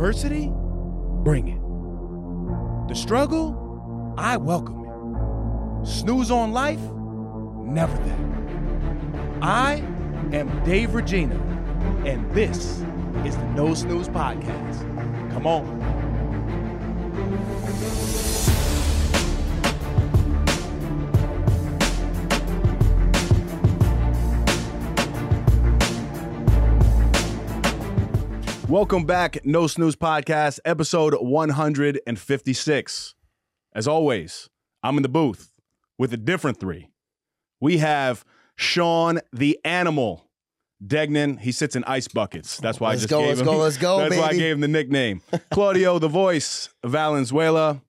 Adversity? Bring it. The struggle? I welcome it. Snooze on life? Never that. I am Dave Regina, and this is the No Snooze Podcast. Come on. Welcome back, No Snooze Podcast, episode 156. As always, I'm in the booth with a different three. We have Sean the Animal Degnan. He sits in ice buckets. That's why Let's I just go, gave let's him. go, let's go, That's why I gave him the nickname. Claudio, the voice, Valenzuela,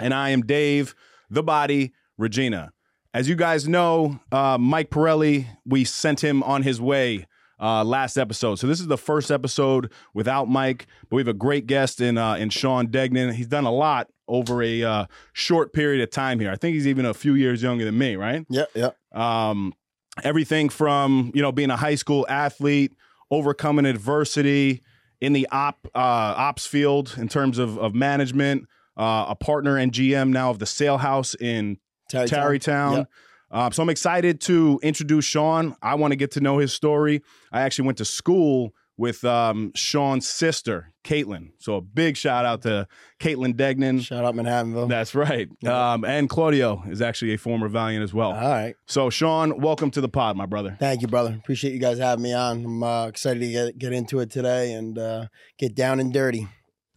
and I am Dave, the body, Regina. As you guys know, uh, Mike Pirelli, we sent him on his way uh, last episode. So this is the first episode without Mike, but we have a great guest in uh, in Sean Degnan. He's done a lot over a uh, short period of time here. I think he's even a few years younger than me, right? Yep, yep. um, everything from you know being a high school athlete, overcoming adversity in the op uh, ops field in terms of of management, uh, a partner and GM now of the Sailhouse in Tarrytown. Tarrytown. Yep. Um, so I'm excited to introduce Sean. I want to get to know his story. I actually went to school with um, Sean's sister, Caitlin. So a big shout out to Caitlin Degnan. Shout out Manhattanville. That's right. Um, and Claudio is actually a former Valiant as well. All right. So, Sean, welcome to the pod, my brother. Thank you, brother. Appreciate you guys having me on. I'm uh, excited to get get into it today and uh, get down and dirty.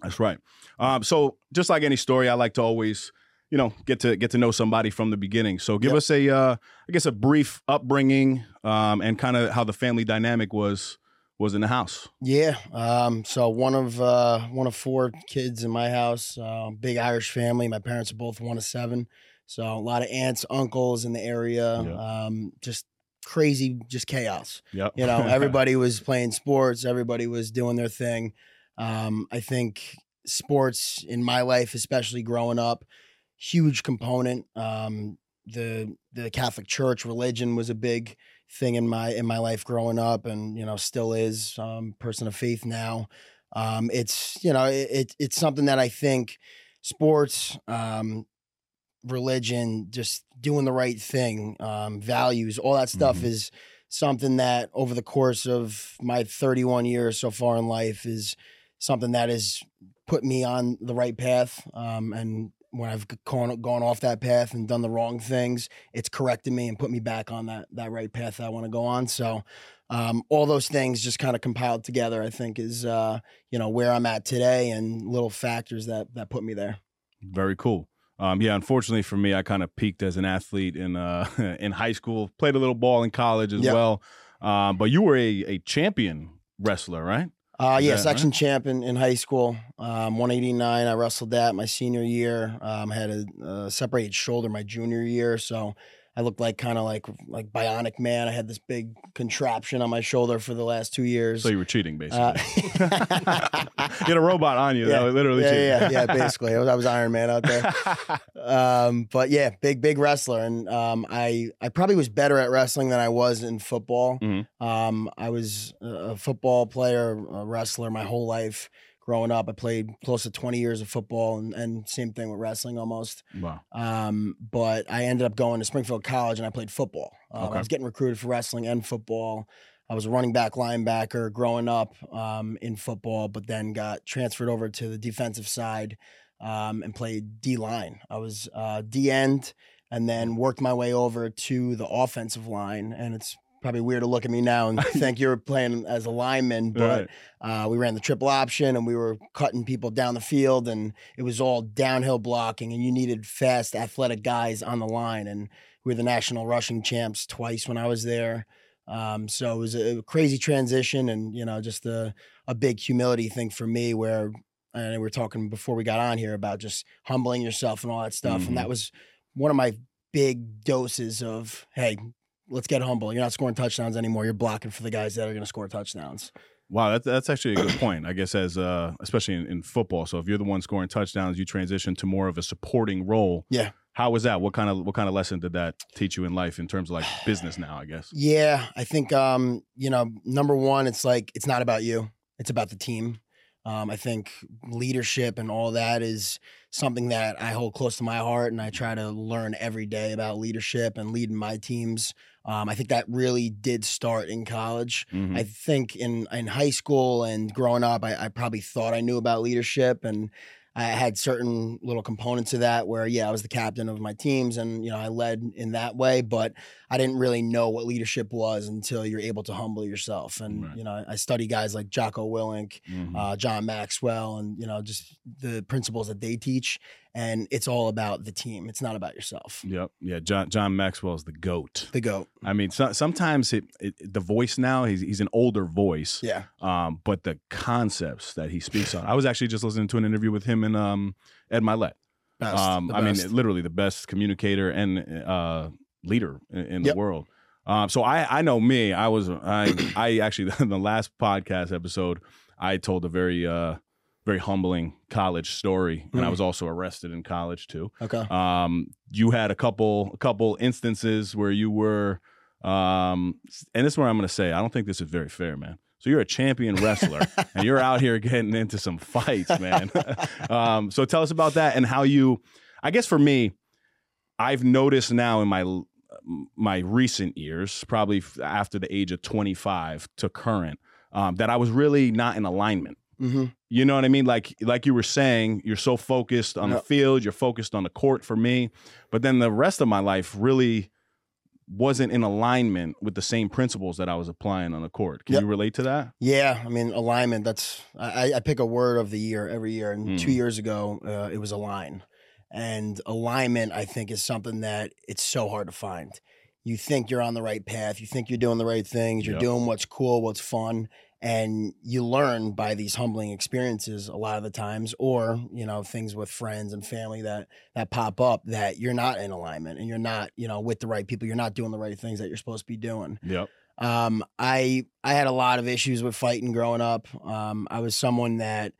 That's right. Um, so, just like any story, I like to always, you know, get to get to know somebody from the beginning. So, give Yep. us a, uh, I guess, a brief upbringing um, and kind of how the family dynamic was was in the house. Yeah. Um, so one of uh, one of four kids in my house. Uh, big Irish family. My parents are both one of seven. So a lot of aunts, uncles in the area. Yeah. Um, just crazy, just chaos. Yep. You know, everybody was playing sports, everybody was doing their thing. Um, I think sports in my life, especially growing up, huge component. Um, the the Catholic Church religion was a big thing in my in my life growing up, and you know still is. Um, person of faith now. Um, it's you know it, it it's something that I think sports, um, religion, just doing the right thing, um, values, all that stuff Mhm. is something that over the course of my 31 years so far in life is something that has put me on the right path. Um, and when I've gone, gone off that path and done the wrong things, it's corrected me and put me back on that, that right path that I want to go on. So, um, all those things just kind of compiled together, I think is, uh, you know, where I'm at today and little factors that, that put me there. Very cool. Um, yeah, unfortunately for me, I kind of peaked as an athlete in uh, in high school. Played a little ball in college as Yep. well. Um, but you were a, a champion wrestler, right? Uh, yeah, that section champ in, in high school. Um, 189. I wrestled that my senior year. Um, had a, uh separated shoulder my junior year, so I looked like kind of like like bionic man. I had this big contraption on my shoulder for the last two years. So you were cheating, basically. Uh, you had a robot on you. yeah, that literally yeah, cheating. yeah, yeah, basically, I was, I was Iron Man out there. um, but yeah, big big wrestler, and um, I I probably was better at wrestling than I was in football. Mhm. Um, I was a football player, a wrestler my whole life. Growing up, I played close to twenty years of football, and, and same thing with wrestling almost. wow. Um, but I ended up going to Springfield College, and I played football. Um, Okay. I was getting recruited for wrestling and football. I was a running back linebacker growing up um, in football, but then got transferred over to the defensive side um, and played D line. I was uh, D end and then worked my way over to the offensive line. And it's probably weird to look at me now and think you're playing as a lineman, but Right. uh, we ran the triple option and we were cutting people down the field, and it was all downhill blocking, and you needed fast, athletic guys on the line. And we were the national rushing champs twice when I was there. Um, so it was a crazy transition, and you know, just a a big humility thing for me, where and we were talking before we got on here about just humbling yourself and all that stuff, Mhm. and that was one of my big doses of hey. Let's get humble. You're not scoring touchdowns anymore. You're blocking for the guys that are going to score touchdowns. Wow, that's that's actually a good point. I guess as uh, especially in, in football. So if you're the one scoring touchdowns, you transition to more of a supporting role. Yeah. How was that? What kind of what kind of lesson did that teach you in life in terms of like business now? I guess. Yeah, I think um, you know, number one, it's like it's not about you; it's about the team. Um, I think leadership and all that is something that I hold close to my heart, and I try to learn every day about leadership and leading my teams. Um, I think that really did start in college. Mhm. I think in in high school and growing up, I, I probably thought I knew about leadership, and I had certain little components of that where, yeah, I was the captain of my teams, and you know, I led in that way. But I didn't really know what leadership was until you're able to humble yourself. And Right. you know, I study guys like Jocko Willink, Mhm. uh, John Maxwell, and you know, just the principles that they teach. And it's all about the team. It's not about yourself. Yep. Yeah. John John Maxwell is the goat. The goat. I mean, so, sometimes it, it the voice now he's he's an older voice. Yeah. Um, but the concepts that he speaks on. I was actually just listening to an interview with him and um Ed Mylett. Best. Um, the I mean, literally the best communicator and uh, leader in, in Yep. the world. Um, so I, I know me. I was I I actually in the last podcast episode I told a very uh, very humbling college story, and I Mhm. was also arrested in college too. okay. Um, you had a couple a couple instances where you were, um, and this is where I'm going to say I don't think this is very fair, man. So you're a champion wrestler, and you're out here getting into some fights, man. um, so tell us about that and how you. I guess for me, I've noticed now in my my recent years, probably after the age of 25 to current, um, that I was really not in alignment. Hmm You know what I mean? Like like you were saying, you're so focused on the field, you're focused on the court for me, but then the rest of my life really wasn't in alignment with the same principles that I was applying on the court. Can Yep. you relate to that? Yeah, I mean alignment. That's I, I pick a word of the year every year, and Mm. two years ago uh, it was align, and alignment I think is something that it's so hard to find. You think you're on the right path, you think you're doing the right things, you're Yep. doing what's cool, what's fun, and you learn by these humbling experiences a lot of the times, or you know things with friends and family that that pop up that you're not in alignment and you're not you know with the right people, you're not doing the right things that you're supposed to be doing. Yep. Um, I I had a lot of issues with fighting growing up. Um, I was someone that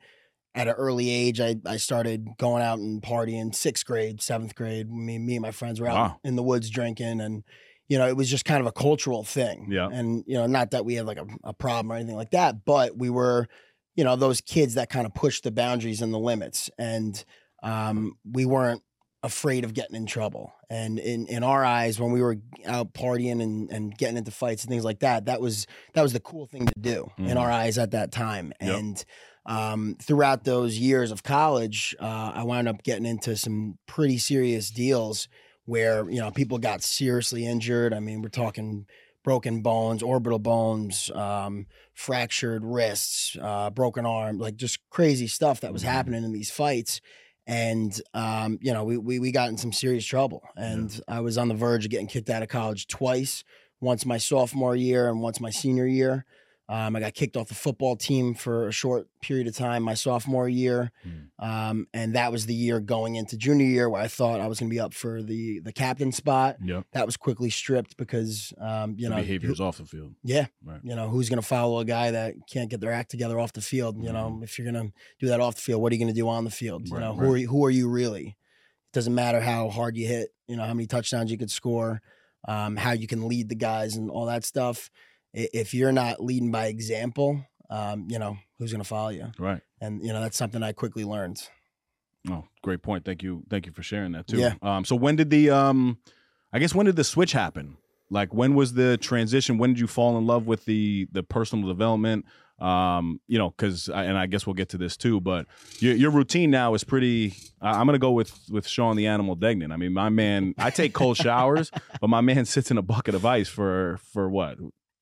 at an early age I, I started going out and partying sixth grade, seventh grade. Me, me and my friends were out Wow. in the woods drinking and you know, it was just kind of a cultural thing. Yeah. And, you know, not that we had like a, a problem or anything like that, but we were, you know, those kids that kind of pushed the boundaries and the limits. And um, we weren't afraid of getting in trouble. And in, in our eyes, when we were out partying and, and getting into fights and things like that, that was that was the cool thing to do in Mhm. our eyes at that time. Yep. And um, throughout those years of college, uh, I wound up getting into some pretty serious deals where you know people got seriously injured. I mean, we're talking broken bones, orbital bones, um, fractured wrists, uh, broken arm, like just crazy stuff that was Mhm. happening in these fights. And um, you know, we, we we got in some serious trouble, and I was on the verge of getting kicked out of college twice. Once my sophomore year, and once my senior year. Um, I got kicked off the football team for a short period of time my sophomore year, Hmm. um, and that was the year going into junior year where I thought I was going to be up for the the captain spot. Yep. That was quickly stripped because um, you the know behaviors off the field. yeah, Right. you know who's going to follow a guy that can't get their act together off the field. You know, if you're going to do that off the field, what are you going to do on the field? You know, right. who are you, who are you really? It doesn't matter how hard you hit. You know how many touchdowns you could score, um, how you can lead the guys, and all that stuff. I- If you're not leading by example, um, you know who's going to follow you, Right. and you know that's something I quickly learned. Oh, great point. Thank you. Thank you for sharing that too. Yeah. Um, so when did the um I guess when did the switch happen? Like when was the transition? When did you fall in love with the the personal development? Um, you know, because and I guess we'll get to this too, but your your routine now is pretty. I I'm gonna go with with Sean the Animal Degnan. I mean, my man. I take cold showers, but my man sits in a bucket of ice for for what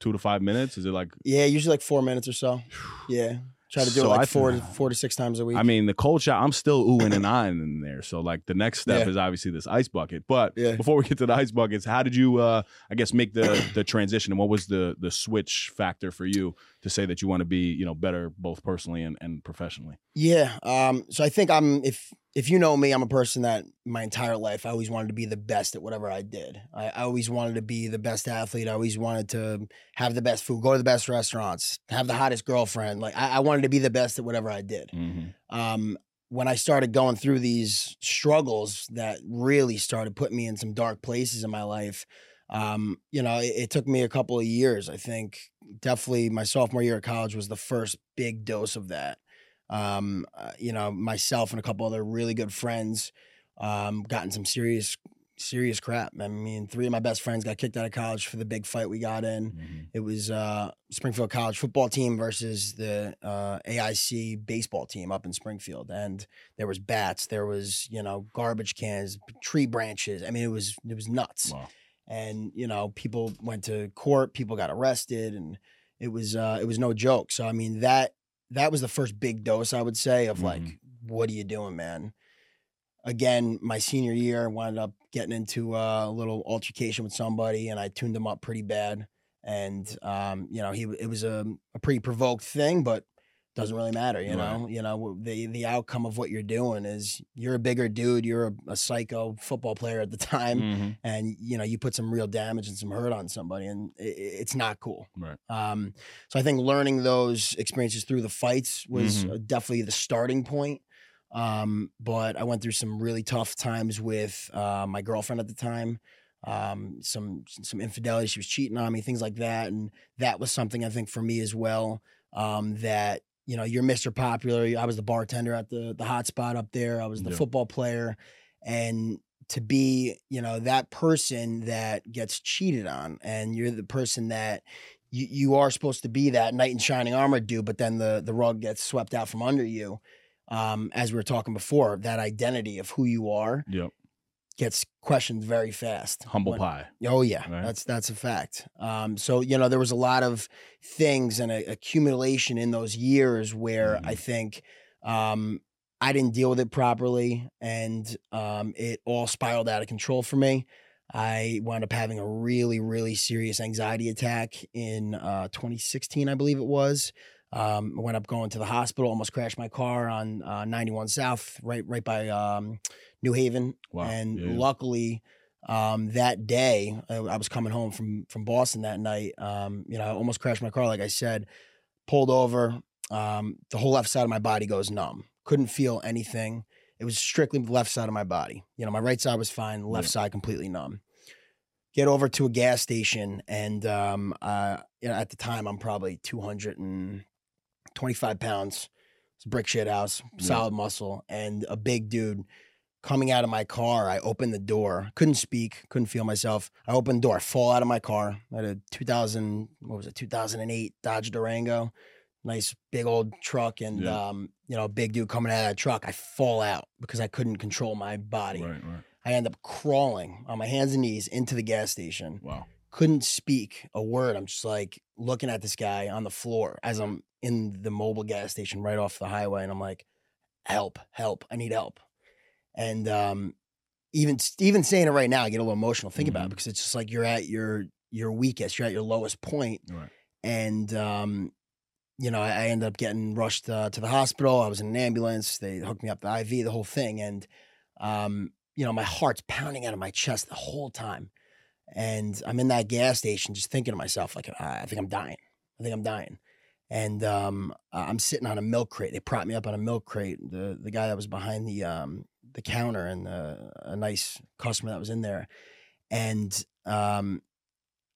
two to five minutes? Is it like Yeah, usually like four minutes or so. Yeah, try to do So it like I four to four to six times a week. I mean, the cold shower, I'm still oohing and eyeing in there. So, like, the next step Yeah. is obviously this ice bucket. But Yeah. before we get to the ice buckets, how did you, uh, I guess, make the the transition? And what was the the switch factor for you to say that you want to be, you know, better both personally and, and professionally? Yeah. Um, so I think I'm if if you know me, I'm a person that my entire life I always wanted to be the best at whatever I did. I, I always wanted to be the best athlete. I always wanted to have the best food, go to the best restaurants, have the hottest girlfriend. Like I, I wanted to be the best at whatever I did. Mm-hmm. Um, when I started going through these struggles that really started putting me in some dark places in my life, um, you know, it, it took me a couple of years. I think definitely my sophomore year of college was the first big dose of that. Um, uh, you know, myself and a couple other really good friends um, got in some serious serious crap. I mean, three of my best friends got kicked out of college for the big fight we got in. Mm-hmm. It was uh, Springfield College football team versus the uh, AIC baseball team up in Springfield, and there was bats, there was you know garbage cans, tree branches. I mean, it was it was nuts. Wow. And you know, people went to court, people got arrested, and it was uh, it was no joke. So I mean that that was the first big dose I would say of like, Mhm. what are you doing, man? Again, my senior year, I wound up getting into a little altercation with somebody, and I tuned him up pretty bad. And um, you know, he it was a, a pretty provoked thing, but doesn't really matter. You Right. know, you know the the outcome of what you're doing is you're a bigger dude, you're a, a psycho football player at the time, Mhm. and you know you put some real damage and some hurt on somebody, and i i- it's not cool. Right. Um, so I think learning those experiences through the fights was Mhm. uh, definitely the starting point. Um, but I went through some really tough times with uh, my girlfriend at the time. Um, some some infidelity, she was cheating on me, things like that, and that was something I think for me as well. Um, that you know, you're Mr. Popular. I was the bartender at the the hot spot up there. I was the Yeah. football player, and to be you know that person that gets cheated on, and you're the person that you, you are supposed to be that knight in shining armor dude, but then the the rug gets swept out from under you. Um, as we were talking before, that identity of who you are Yep. Gets questioned very fast. Humble When- pie. Oh yeah, Right. that's that's a fact. Um, so you know there was a lot of things and a accumulation in those years where I think um, I didn't deal with it properly, and um, it all spiraled out of control for me. I wound up having a really really serious anxiety attack in uh, 2016, I believe it was. Um, I went up going to the hospital, almost crashed my car on uh, 91 South, right right by um, New Haven, Wow. and Yeah, yeah. luckily um, that day I, I was coming home from from Boston that night. Um, you know, I almost crashed my car, like I said, pulled over. Um, the whole left side of my body goes numb. Couldn't feel anything. It was strictly the left side of my body. You know, my right side was fine, left Yeah. side completely numb. Get over to a gas station, and um, uh, you know, at the time I'm probably 225 pounds. It's a brick shit house, Yeah. solid muscle, and a big dude coming out of my car. I opened the door, couldn't speak, couldn't feel myself. I opened the door, I fall out of my car. I had a 2000, what was it, 2008 Dodge Durango, nice big old truck, and Yeah. um, you know, big dude coming out of that truck. I fall out because I couldn't control my body. Right. Right. I end up crawling on my hands and knees into the gas station Wow. couldn't speak a word. I'm just like looking at this guy on the floor as I'm in the Mobil gas station right off the highway, and I'm like, "Help! Help! I need help!" And um, even even saying it right now, I get a little emotional thinking about it Mhm. because it's just like you're at your your weakest, you're at your lowest point, Right. and um, you know, I, I ended up getting rushed uh, to the hospital. I was in an ambulance. They hooked me up the IV, the whole thing, and um, you know, my heart's pounding out of my chest the whole time. And I'm in that gas station, just thinking to myself, like, I I think I'm dying. I think I'm dying. And um, I'm sitting on a milk crate. They propped me up on a milk crate. The the guy that was behind the um, the counter and uh, a nice customer that was in there, and um,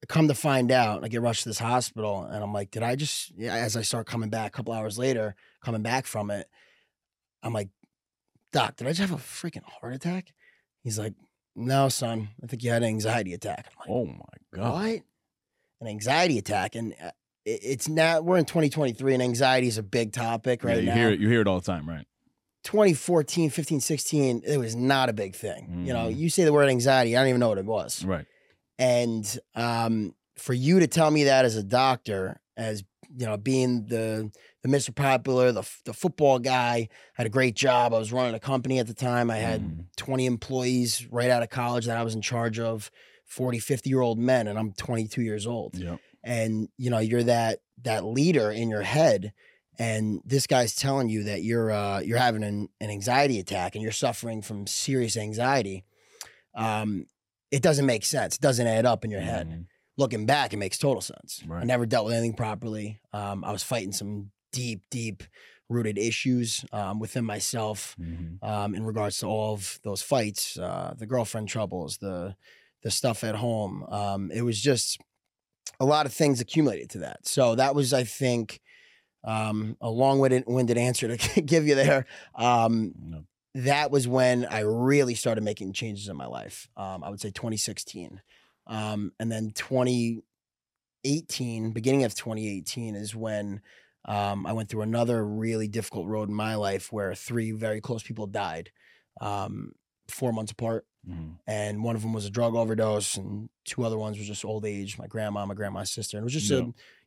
come to find out, I get rushed to this hospital, and I'm like, did I just? Yeah, as I start coming back a couple hours later, coming back from it, I'm like, Doc, did I just have a freaking heart attack? He's like, No, son, I think you had an anxiety attack. I'm like, Oh my God. what? An anxiety attack, and uh, it's now we're in 2023, and anxiety is a big topic Yeah, right you now. hear it. You hear it all the time, right? 2014, 15, 16, it was not a big thing. You know, Mhm. you say the word anxiety, I don't even know what it was. Right. And um, for you to tell me that as a doctor, as you know, being the the Mr. Popular, the the football guy, had a great job. I was running a company at the time. I had Mhm. 20 employees right out of college that I was in charge of, 40, 50 year old men, and I'm 22 years old. Yep. And you know, you're that that leader in your head. And this guy's telling you that you're uh, you're having an, an anxiety attack and you're suffering from serious anxiety. Um, it doesn't make sense. It doesn't add up in your head. Mhm. Looking back, it makes total sense. I never dealt with anything properly. Um, I was fighting some deep, deep rooted issues um, within myself Mhm. um, in regards to all of those fights, uh, the girlfriend troubles, the the stuff at home. Um, it was just a lot of things accumulated to that. So that was, I think, um, a long-winded answer to give you there. Um, No. that was when I really started making changes in my life. Um, I would say 2016. Um, and then 2018, beginning of 2018, is when um, I went through another really difficult road in my life where three very close people died um, four months apart. Mhm. And one of them was a drug overdose, and two other ones was just old age. My grandma, my grandma's sister, and it was just Yeah. a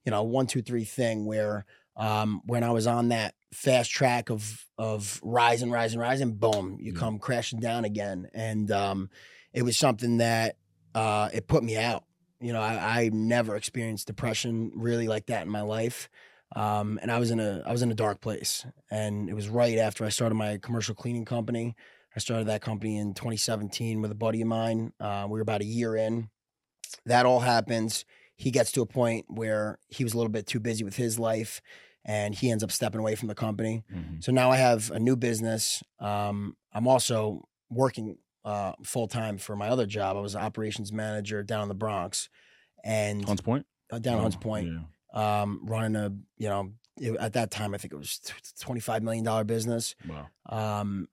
you know one two three thing where um, when I was on that fast track of of rising, rising, rising, boom, you Yeah. come crashing down again, and um, it was something that uh, it put me out. You know, I, I never experienced depression really like that in my life, um, and I was in a I was in a dark place, and it was right after I started my commercial cleaning company. I started that company in 2017 with a buddy of mine. Uh, we were about a year in. That all happens. He gets to a point where he was a little bit too busy with his life, and he ends up stepping away from the company. Mhm. So now I have a new business. Um, I'm also working uh, full time for my other job. I was an operations manager down in the Bronx, and Hunts Point. uh, down in Hunts Oh, Point, Yeah. um, running a you know it- at that time I think it was twenty five million dollar business. Wow. Um,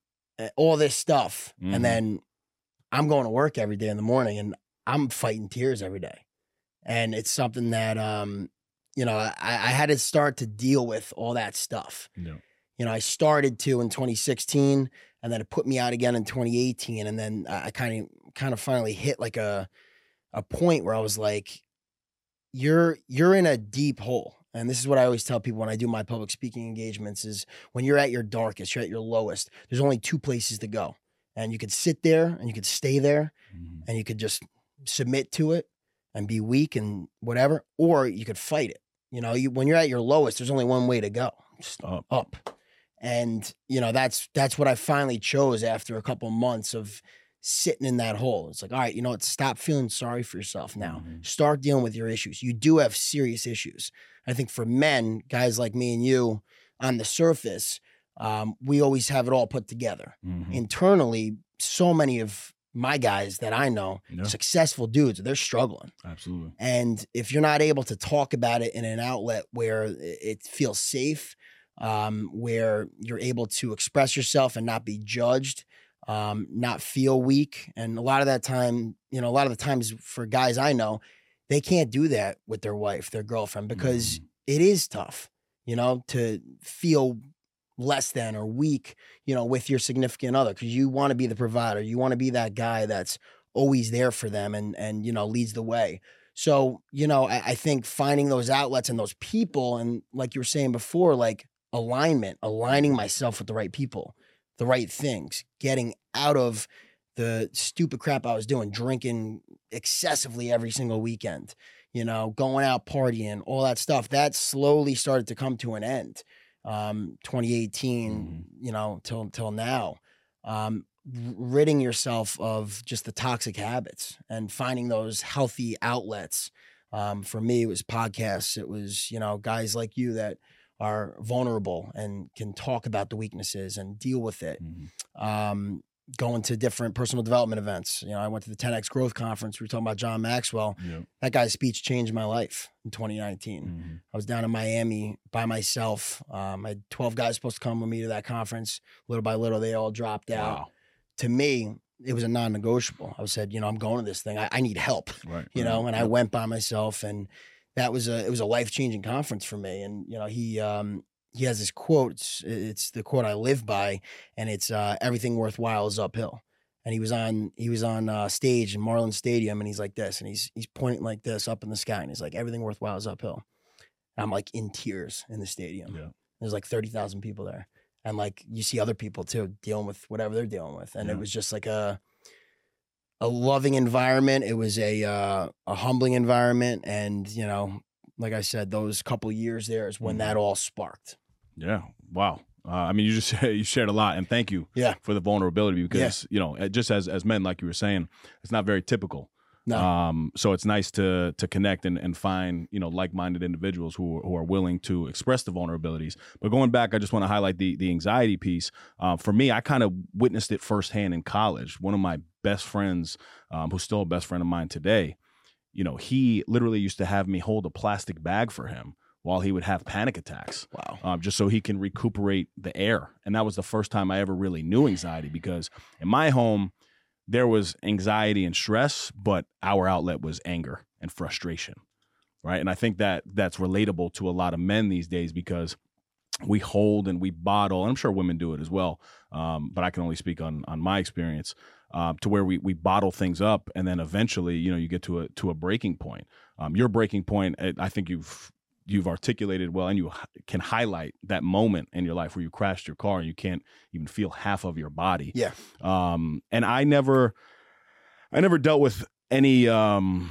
all this stuff, Mhm. and then I'm going to work every day in the morning, and I'm fighting tears every day, and it's something that um, you know I, I had to start to deal with all that stuff Yeah. you know, I started to in 2016, and then it put me out again in 2018, and then I kind of kind of finally hit like a a point where I was like, "You're you're in a deep hole." And this is what I always tell people when I do my public speaking engagements: is when you're at your darkest, you're at your lowest. There's only two places to go, and you could sit there and you could stay there, Mhm. and you could just submit to it and be weak and whatever, or you could fight it. You know, you, when you're at your lowest, there's only one way to go. Just Up. up and you know that's that's what i finally chose after a couple months of sitting in that hole it's like all right you know what stop feeling sorry for yourself now Mhm. start dealing with your issues you do have serious issues i think for men guys like me and you on the surface um, we always have it all put together Mhm. internally so many of my guys that i know Yeah. successful dudes they're struggling Absolutely. and if you're not able to talk about it in an outlet where it feels safe, um, where you're able to express yourself and not be judged, um, not feel weak, and a lot of that time, you know, a lot of the times for guys I know, they can't do that with their wife, their girlfriend, because Mhm. it is tough, you know, to feel less than or weak, you know, with your significant other because you want to be the provider, you want to be that guy that's always there for them and and you know leads the way. So you know, I, I think finding those outlets and those people, and like you were saying before, like alignment, aligning myself with the right people, the right things, getting out of the stupid crap I was doing, drinking excessively every single weekend, you know, going out partying, all that stuff. That slowly started to come to an end. Um, 2018, you know, till till now. Um, ridding yourself of just the toxic habits and finding those healthy outlets. Um, for me, it was podcasts. It was, you know, guys like you that are vulnerable and can talk about the weaknesses and deal with it. Mhm. Um, going to different personal development events. You know, I went to the 10X Growth Conference. We were talking about John Maxwell. Yeah. That guy's speech changed my life in 2019. Mhm. I was down in Miami by myself. Um, I had 12 guys supposed to come with me to that conference. Little by little, they all dropped out. Wow. To me, it was a non negotiable. I said, you know, I'm going to this thing. I, I need help, Right. you right. know, and I went by myself. And that was a, it was a life changing conference for me. And, you know, he, um, he has this quote. It's, it's the quote I live by, and it's uh, everything worthwhile is uphill. And he was on he was on uh, stage in Marlin Stadium, and he's like this, and he's he's pointing like this up in the sky, and he's like everything worthwhile is uphill. And I'm like in tears in the stadium. Yeah. There's like thirty thousand people there, and like you see other people too dealing with whatever they're dealing with, and Yeah. it was just like a a loving environment. It was a uh, a humbling environment, and you know, like I said, those couple years there is when that all sparked. Yeah. Wow. Uh, I mean, you just you shared a lot, and thank you Yeah. for the vulnerability because you know, just as as men, like you were saying, it's not very typical. No. Um, so it's nice to to connect and, and find you know like minded individuals who are, who are willing to express the vulnerabilities. But going back, I just want to highlight the the anxiety piece. Uh, for me, I kind of witnessed it firsthand in college. One of my best friends, um, who's still a best friend of mine today, you know, he literally used to have me hold a plastic bag for him while he would have panic attacks Wow. um, just so he can recuperate the air. And that was the first time I ever really knew anxiety because in my home, there was anxiety and stress, but our outlet was anger and frustration. Right. And I think that that's relatable to a lot of men these days because we hold and we bottle. And I'm sure women do it as well. Um, but I can only speak on on my experience uh, to where we we bottle things up and then eventually, you know, you get to a to a breaking point. Um, your breaking point, I I think you've you've articulated well and you can highlight that moment in your life where you crashed your car and you can't even feel half of your body Yeah. um and i never i never dealt with any um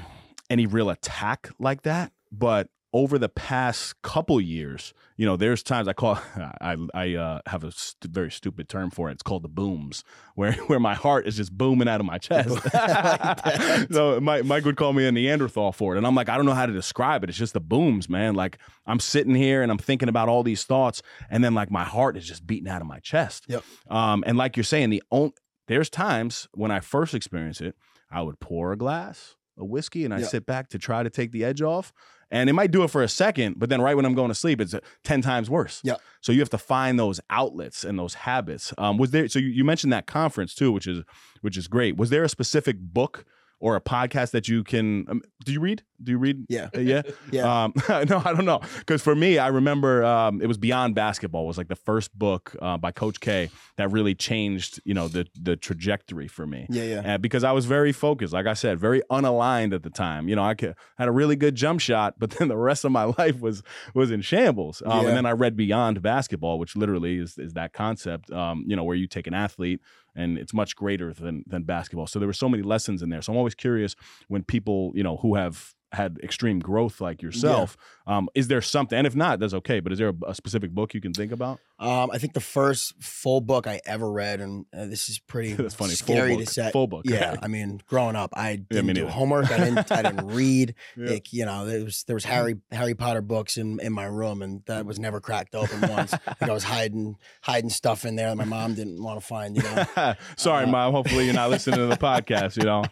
any real attack like that but over the past couple years you know there's times i call i i uh, have a st- very stupid term for it. It's called the booms where where my heart is just booming out of my chest. So mike, mike would call me a neanderthal for it and i'm like i don't know how to describe it. It's just the booms man. Like i'm sitting here and i'm thinking about all these thoughts and then like my heart is just beating out of my chest. Yep. um, and like you're saying the only there's times when i first experience it i would pour a glass of whiskey and i Yep. sit back to try to take the edge off and it might do it for a second but then right when i'm going to sleep it's uh, 10 times worse Yep. so you have to find those outlets and those habits um, was there so you, you mentioned that conference too which is which is great was there a specific book or a podcast that you can um, do you read do you read Yeah. Uh, yeah Yeah. um, no, I don't know. Because for me, I remember um, it was Beyond Basketball was like the first book uh, by Coach K that really changed, you know, the the trajectory for me. yeah. Yeah. Uh, because I was very focused, like I said, very unaligned at the time. You know, I could, had a really good jump shot, but then the rest of my life was was in shambles. Um, Yeah. And then I read Beyond Basketball, which literally is is that concept. Um, you know, where you take an athlete and it's much greater than than basketball. So there were so many lessons in there. So I'm always curious when people, you know, who have had extreme growth like yourself, um, is there something? And if not, that's okay. But is there a, a specific book you can think about? Um, I think the first full book I ever read, and uh, this is pretty That's funny. scary Full to book. say. Full book. Yeah, I mean, growing up, I didn't me do neither. homework. I didn't. I didn't read. Yeah. Like, you know, there was there was Harry Harry Potter books in, in my room, and that was never cracked open once. I think I was hiding hiding stuff in there that my mom didn't want to find. You know, Sorry, Uh, mom. Hopefully you're not listening to the podcast. You know.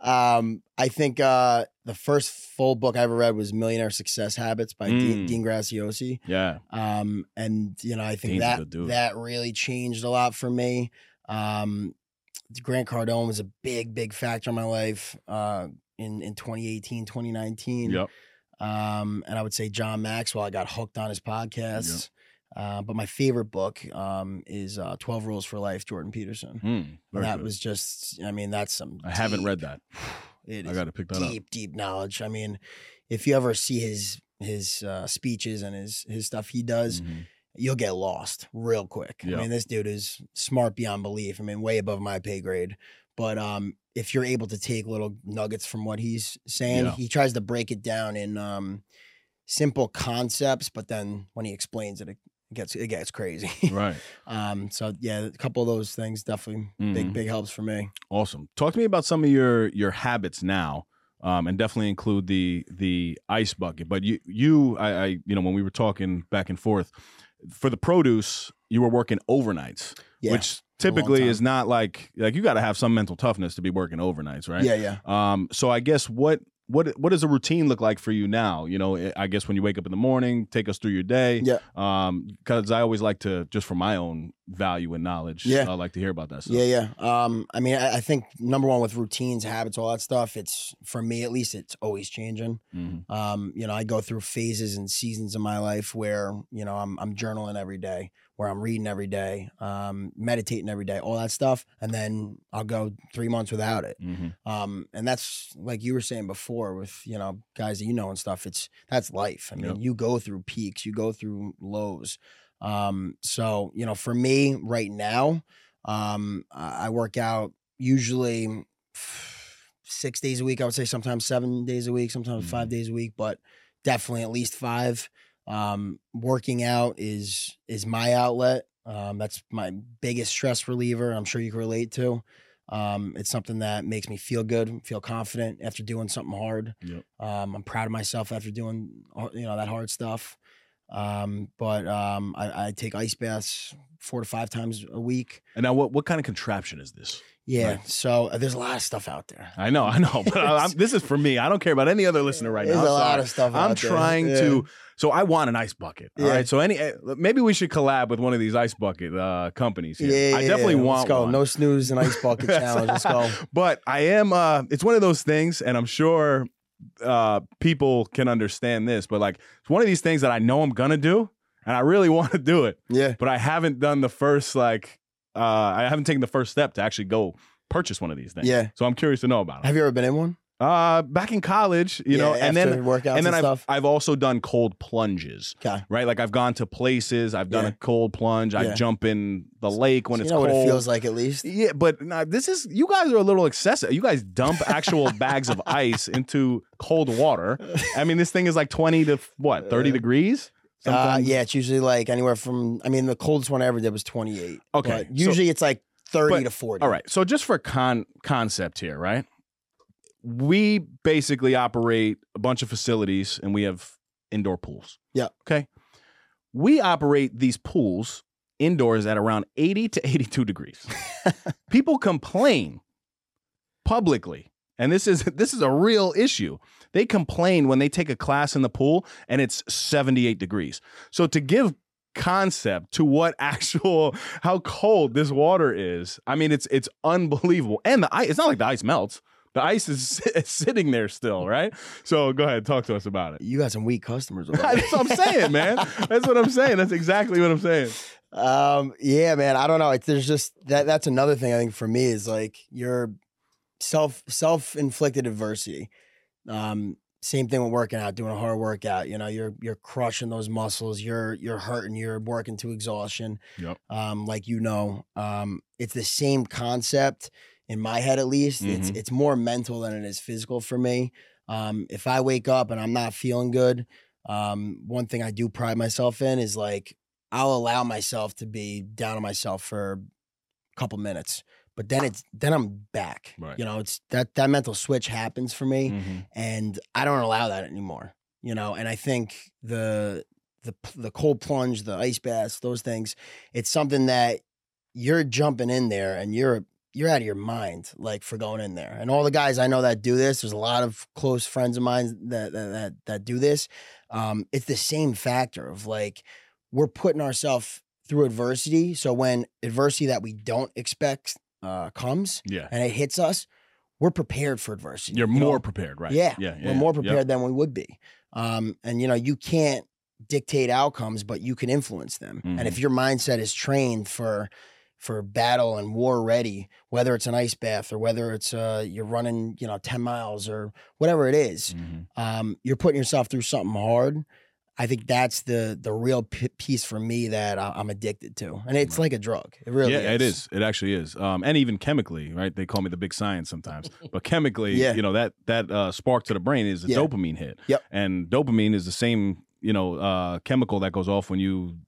um, I think uh, the first full book I ever read was Millionaire Success Habits by Dean, Mm. Dean Graziosi. yeah. um, and you know I think that dude. that really changed a lot for me. Um, Grant Cardone was a big, big factor in my life uh, in in 2018, 2019. Yep. Um, and I would say John Maxwell. I got hooked on his podcasts. Uh, but my favorite book um, is uh, 12 Rules for Life, Jordan Peterson. And that good. was just, I mean, that's some. I haven't read that. It I got to pick that up. deep, deep knowledge. I mean, if you ever see his his uh, speeches and his his stuff he does, Mhm. You'll get lost real quick. Yeah. I mean, this dude is smart beyond belief. I mean, way above my pay grade. But um, if you're able to take little nuggets from what he's saying, Yeah. he tries to break it down in um, simple concepts. But then when he explains it, it gets it gets crazy. Right. um, so yeah, a couple of those things definitely big Mhm. big helps for me. Awesome. Talk to me about some of your your habits now, um, and definitely include the the ice bucket. But you you I, I you know when we were talking back and forth for the produce, you were working overnights, Yeah. which typically is not like like you got to have some mental toughness to be working overnights, right? Yeah, yeah. Um, so I guess what what what does a routine look like for you now? You know, I guess when you wake up in the morning, take us through your day. Yeah. Um, because I always like to just for my own value and knowledge. Yeah. I like to hear about that stuff. Yeah, yeah. Um, I mean, I, I think number one with routines, habits, all that stuff. It's for me at least. It's always changing. Mhm. Um, you know, I go through phases and seasons of my life where you know I'm I'm journaling every day, where I'm reading every day, um, meditating every day, all that stuff, and then I'll go three months without it. Mhm. Um, and that's like you were saying before with you know guys that you know and stuff. It's that's life. I mean, Yep. you go through peaks, you go through lows. Um, so you know, for me right now, um, I work out usually six days a week. I would say sometimes seven days a week, sometimes five Mhm. days a week, but definitely at least five. Um, working out is is my outlet. Um, that's my biggest stress reliever. I'm sure you can relate to. Um, it's something that makes me feel good, feel confident after doing something hard. Yep. Um, I'm proud of myself after doing you know that hard stuff. Um, but um, I, I take ice baths four to five times a week. And now, what what kind of contraption is this? Yeah. Right. So uh, there's a lot of stuff out there. I know, I know, but I, I'm, this is for me. I don't care about any other listener right There's now. I'm a lot of stuff. I'm out there. trying Yeah. to. So I want an ice bucket. All Yeah. right. So any eh, maybe we should collab with one of these ice bucket uh, companies. Here. Yeah, I yeah, definitely yeah. want Let's go. one. No snooze and ice bucket challenge. Let's go. But I am. Uh, it's one of those things, and I'm sure uh, people can understand this. But like, it's one of these things that I know I'm gonna do, and I really want to do it, Yeah. but I haven't done the first like. Uh, I haven't taken the first step to actually go purchase one of these things. Yeah. So I'm curious to know about it. Have you ever been in one? Uh, back in college, you Yeah, know, and then workouts and then I've stuff. I've also done cold plunges. Okay. Right, like I've gone to places. I've done Yeah. a cold plunge. I Yeah. jump in the lake when So it's you know cold. what it feels like at least. Yeah, but nah, this is you guys are a little excessive. You guys dump actual bags of ice into cold water. I mean, this thing is like twenty to what thirty Uh, degrees. Uh, yeah, it's usually like anywhere from. I mean, the coldest one I ever did was 28. Okay, but so- usually it's like 30 But- to 40. All right. So just for con concept here, right? We basically operate a bunch of facilities and we have indoor pools. Yeah. Okay. We operate these pools indoors at around 80 to 82 degrees. People complain publicly. And this is this is a real issue. They complain when they take a class in the pool and it's 78 degrees. So to give concept to what actual how cold this water is. I mean, it's it's unbelievable. And the ice, it's not like the ice melts. The ice is sitting there still, right? So go ahead, talk to us about it. You got some weak customers. over. That's what I'm saying, man. That's what I'm saying. That's exactly what I'm saying. Um, yeah, man. I don't know. It's, there's just that. That's another thing I think for me is like your self self inflicted adversity. Um, same thing with working out, doing a hard workout. You know, you're you're crushing those muscles. You're you're hurting. You're working to exhaustion. Yep. Um, like you know, um, it's the same concept in my head at least. It's Mhm. it's more mental than it is physical for me. Um, if I wake up and I'm not feeling good, um, one thing I do pride myself in is like I'll allow myself to be down on myself for a couple minutes, but then it's then I'm back. Right. You know, it's that that mental switch happens for me, Mhm. and I don't allow that anymore. You know, and I think the the the cold plunge, the ice baths, those things, it's something that you're jumping in there and you're you're out of your mind like for going in there. And all the guys I know that do this, there's a lot of close friends of mine that that that, that do this. Um, it's the same factor of like we're putting ourselves through adversity. So when adversity that we don't expect uh, comes Yeah. and it hits us, we're prepared for adversity. You're you know? more prepared, right? Yeah, Yeah. we're more prepared than we would be. Um, and you know, you can't dictate outcomes, but you can influence them. Mm-hmm. And if your mindset is trained for for battle and war ready, whether it's an ice bath or whether it's uh, you're running, you know, ten miles or whatever it is, Mhm. um, you're putting yourself through something hard. I think that's the the real p- piece for me that I- I'm addicted to, and it's like a drug. It really yeah, is. it is. It actually is. Um, and even chemically, right? They call me the big science sometimes, but chemically, Yeah. you know that that uh, spark to the brain is a Yeah. dopamine hit. Yep. And dopamine is the same, you know, uh, chemical that goes off when you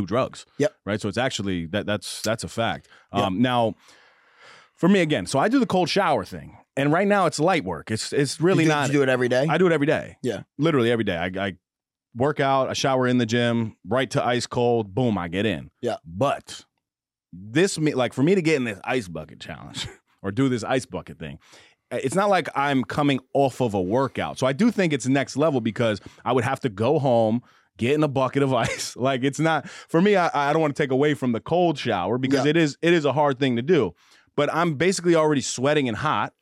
do drugs. Yep. Right. So it's actually that that's that's a fact. Yep. Um, now, for me again, so I do the cold shower thing, and right now it's light work. It's it's really you do, not. You do it every day. I do it every day. Yeah. Literally every day. I, I work out, I shower in the gym, right to ice cold, boom, I get in. Yeah. But this me like for me to get in this ice bucket challenge or do this ice bucket thing. eh, It's not like I'm coming off of a workout. So I do think it's next level because I would have to go home, get in a bucket of ice. Like it's not for me, I, I don't want to take away from the cold shower because Yeah. it is it is a hard thing to do. But I'm basically already sweating and hot.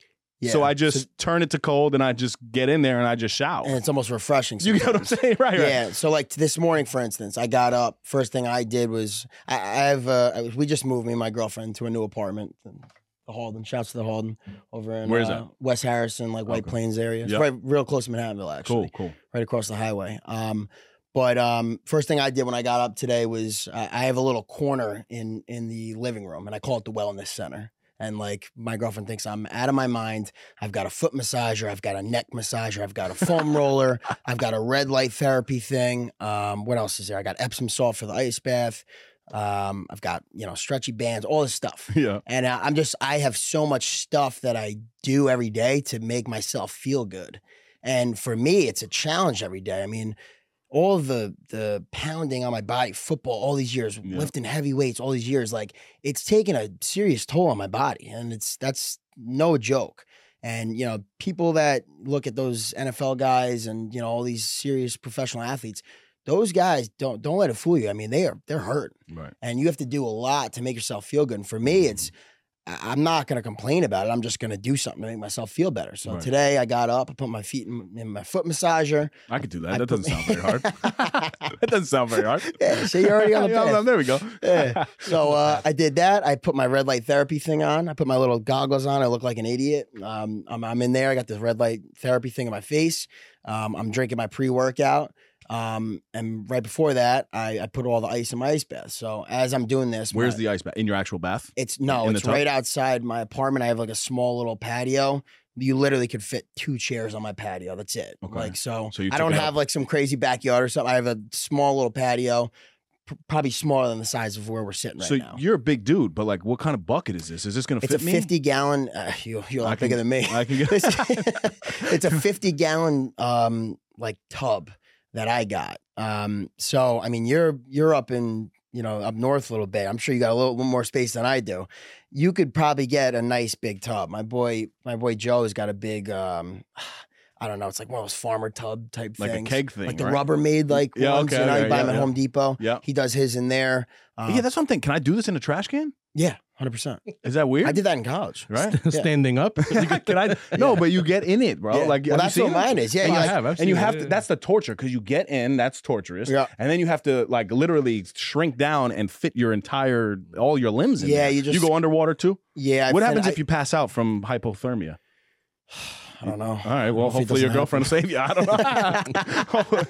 So I just turn it to cold and I just get in there and I just shower. and it's almost refreshing. You get what I'm saying, right? right. Yeah. So like this morning, for instance, I got up. First thing I did was I, I have uh, we just moved me and my girlfriend to a new apartment. The Halden. Shouts to the Halden over in Where's uh, that? West Harrison, like White Okay. Plains area. It's Yep. right, real close to Manhattanville, actually, Cool, cool. right across the highway. Um, but um, first thing I did when I got up today was I I have a little corner in in the living room, and I call it the wellness center. And like my girlfriend thinks I'm out of my mind. I've got a foot massager, I've got a neck massager, I've got a foam roller, I've got a red light therapy thing. Um, what else is there? I got Epsom salt for the ice bath. Um, I've got you know stretchy bands, all this stuff. Yeah. And I- I'm just I have so much stuff that I do every day to make myself feel good. And for me, it's a challenge every day. I mean, all the the pounding on my body, football, all these years, Yeah. lifting heavy weights, all these years, like it's taken a serious toll on my body, and it's that's no joke. And you know, people that look at those NFL guys and you know all these serious professional athletes, those guys don't don't let it fool you. I mean, they are they're hurt, Right. and you have to do a lot to make yourself feel good. And for me, mm-hmm. it's I- I'm not going to complain about it. I'm just going to do something to make myself feel better. So Right. today I got up, I put my feet in, in my foot massager. I could do that. I that put- doesn't sound very hard. that doesn't sound very hard. Yeah, so you're already on the path. there we go. Yeah. So uh, I did that. I put my red light therapy thing on. I put my little goggles on. I look like an idiot. Um, I'm, I'm in there. I got this red light therapy thing in my face. Um, I'm drinking my pre workout. Um, and right before that, I, I put all the ice in my ice bath. So as I'm doing this, Where's my- the ice bath? In your actual bath? It's no, in it's right outside my apartment. I have like a small little patio. You literally could fit two chairs on my patio. That's it. Okay. Like so, So I don't have out. like some crazy backyard or something. I have a small little patio, probably smaller than the size of where we're sitting right so now. you're a big dude, but like, what kind of bucket is this? Is this gonna fit It's a fit me? 50 gallon. Uh, you, you're a lot can- bigger than me. I can get. it's a 50 gallon um like tub that I got. Um so I mean you're you're up in you know up north a little bit. I'm sure you got a little, little more space than I do. You could probably get a nice big tub. My boy my boy Joe's got a big um I don't know, it's like one of those farmer tub type like things. Like a keg thing, like the right? Rubbermaid like Yeah, ones, okay, you know, you okay, buy yeah, them at yeah. Home Depot. Yeah. He does his in there. Uh, yeah, that's something. Can I do this in a trash can? Yeah, hundred percent. Is that weird? I did that in college. Right? Standing up. can I? No, but you get in it, bro. Yeah. Like, well, that's what mine is. Yeah, Well, you I like- have. I've and you seen have to that's the torture because you get in that's torturous Yeah. and then you have to like literally shrink down and fit your entire all your limbs in Yeah, there. you just- you go underwater too yeah. What happens I- if you pass out from hypothermia I don't know. all right well Hopefully your girlfriend will save you i don't know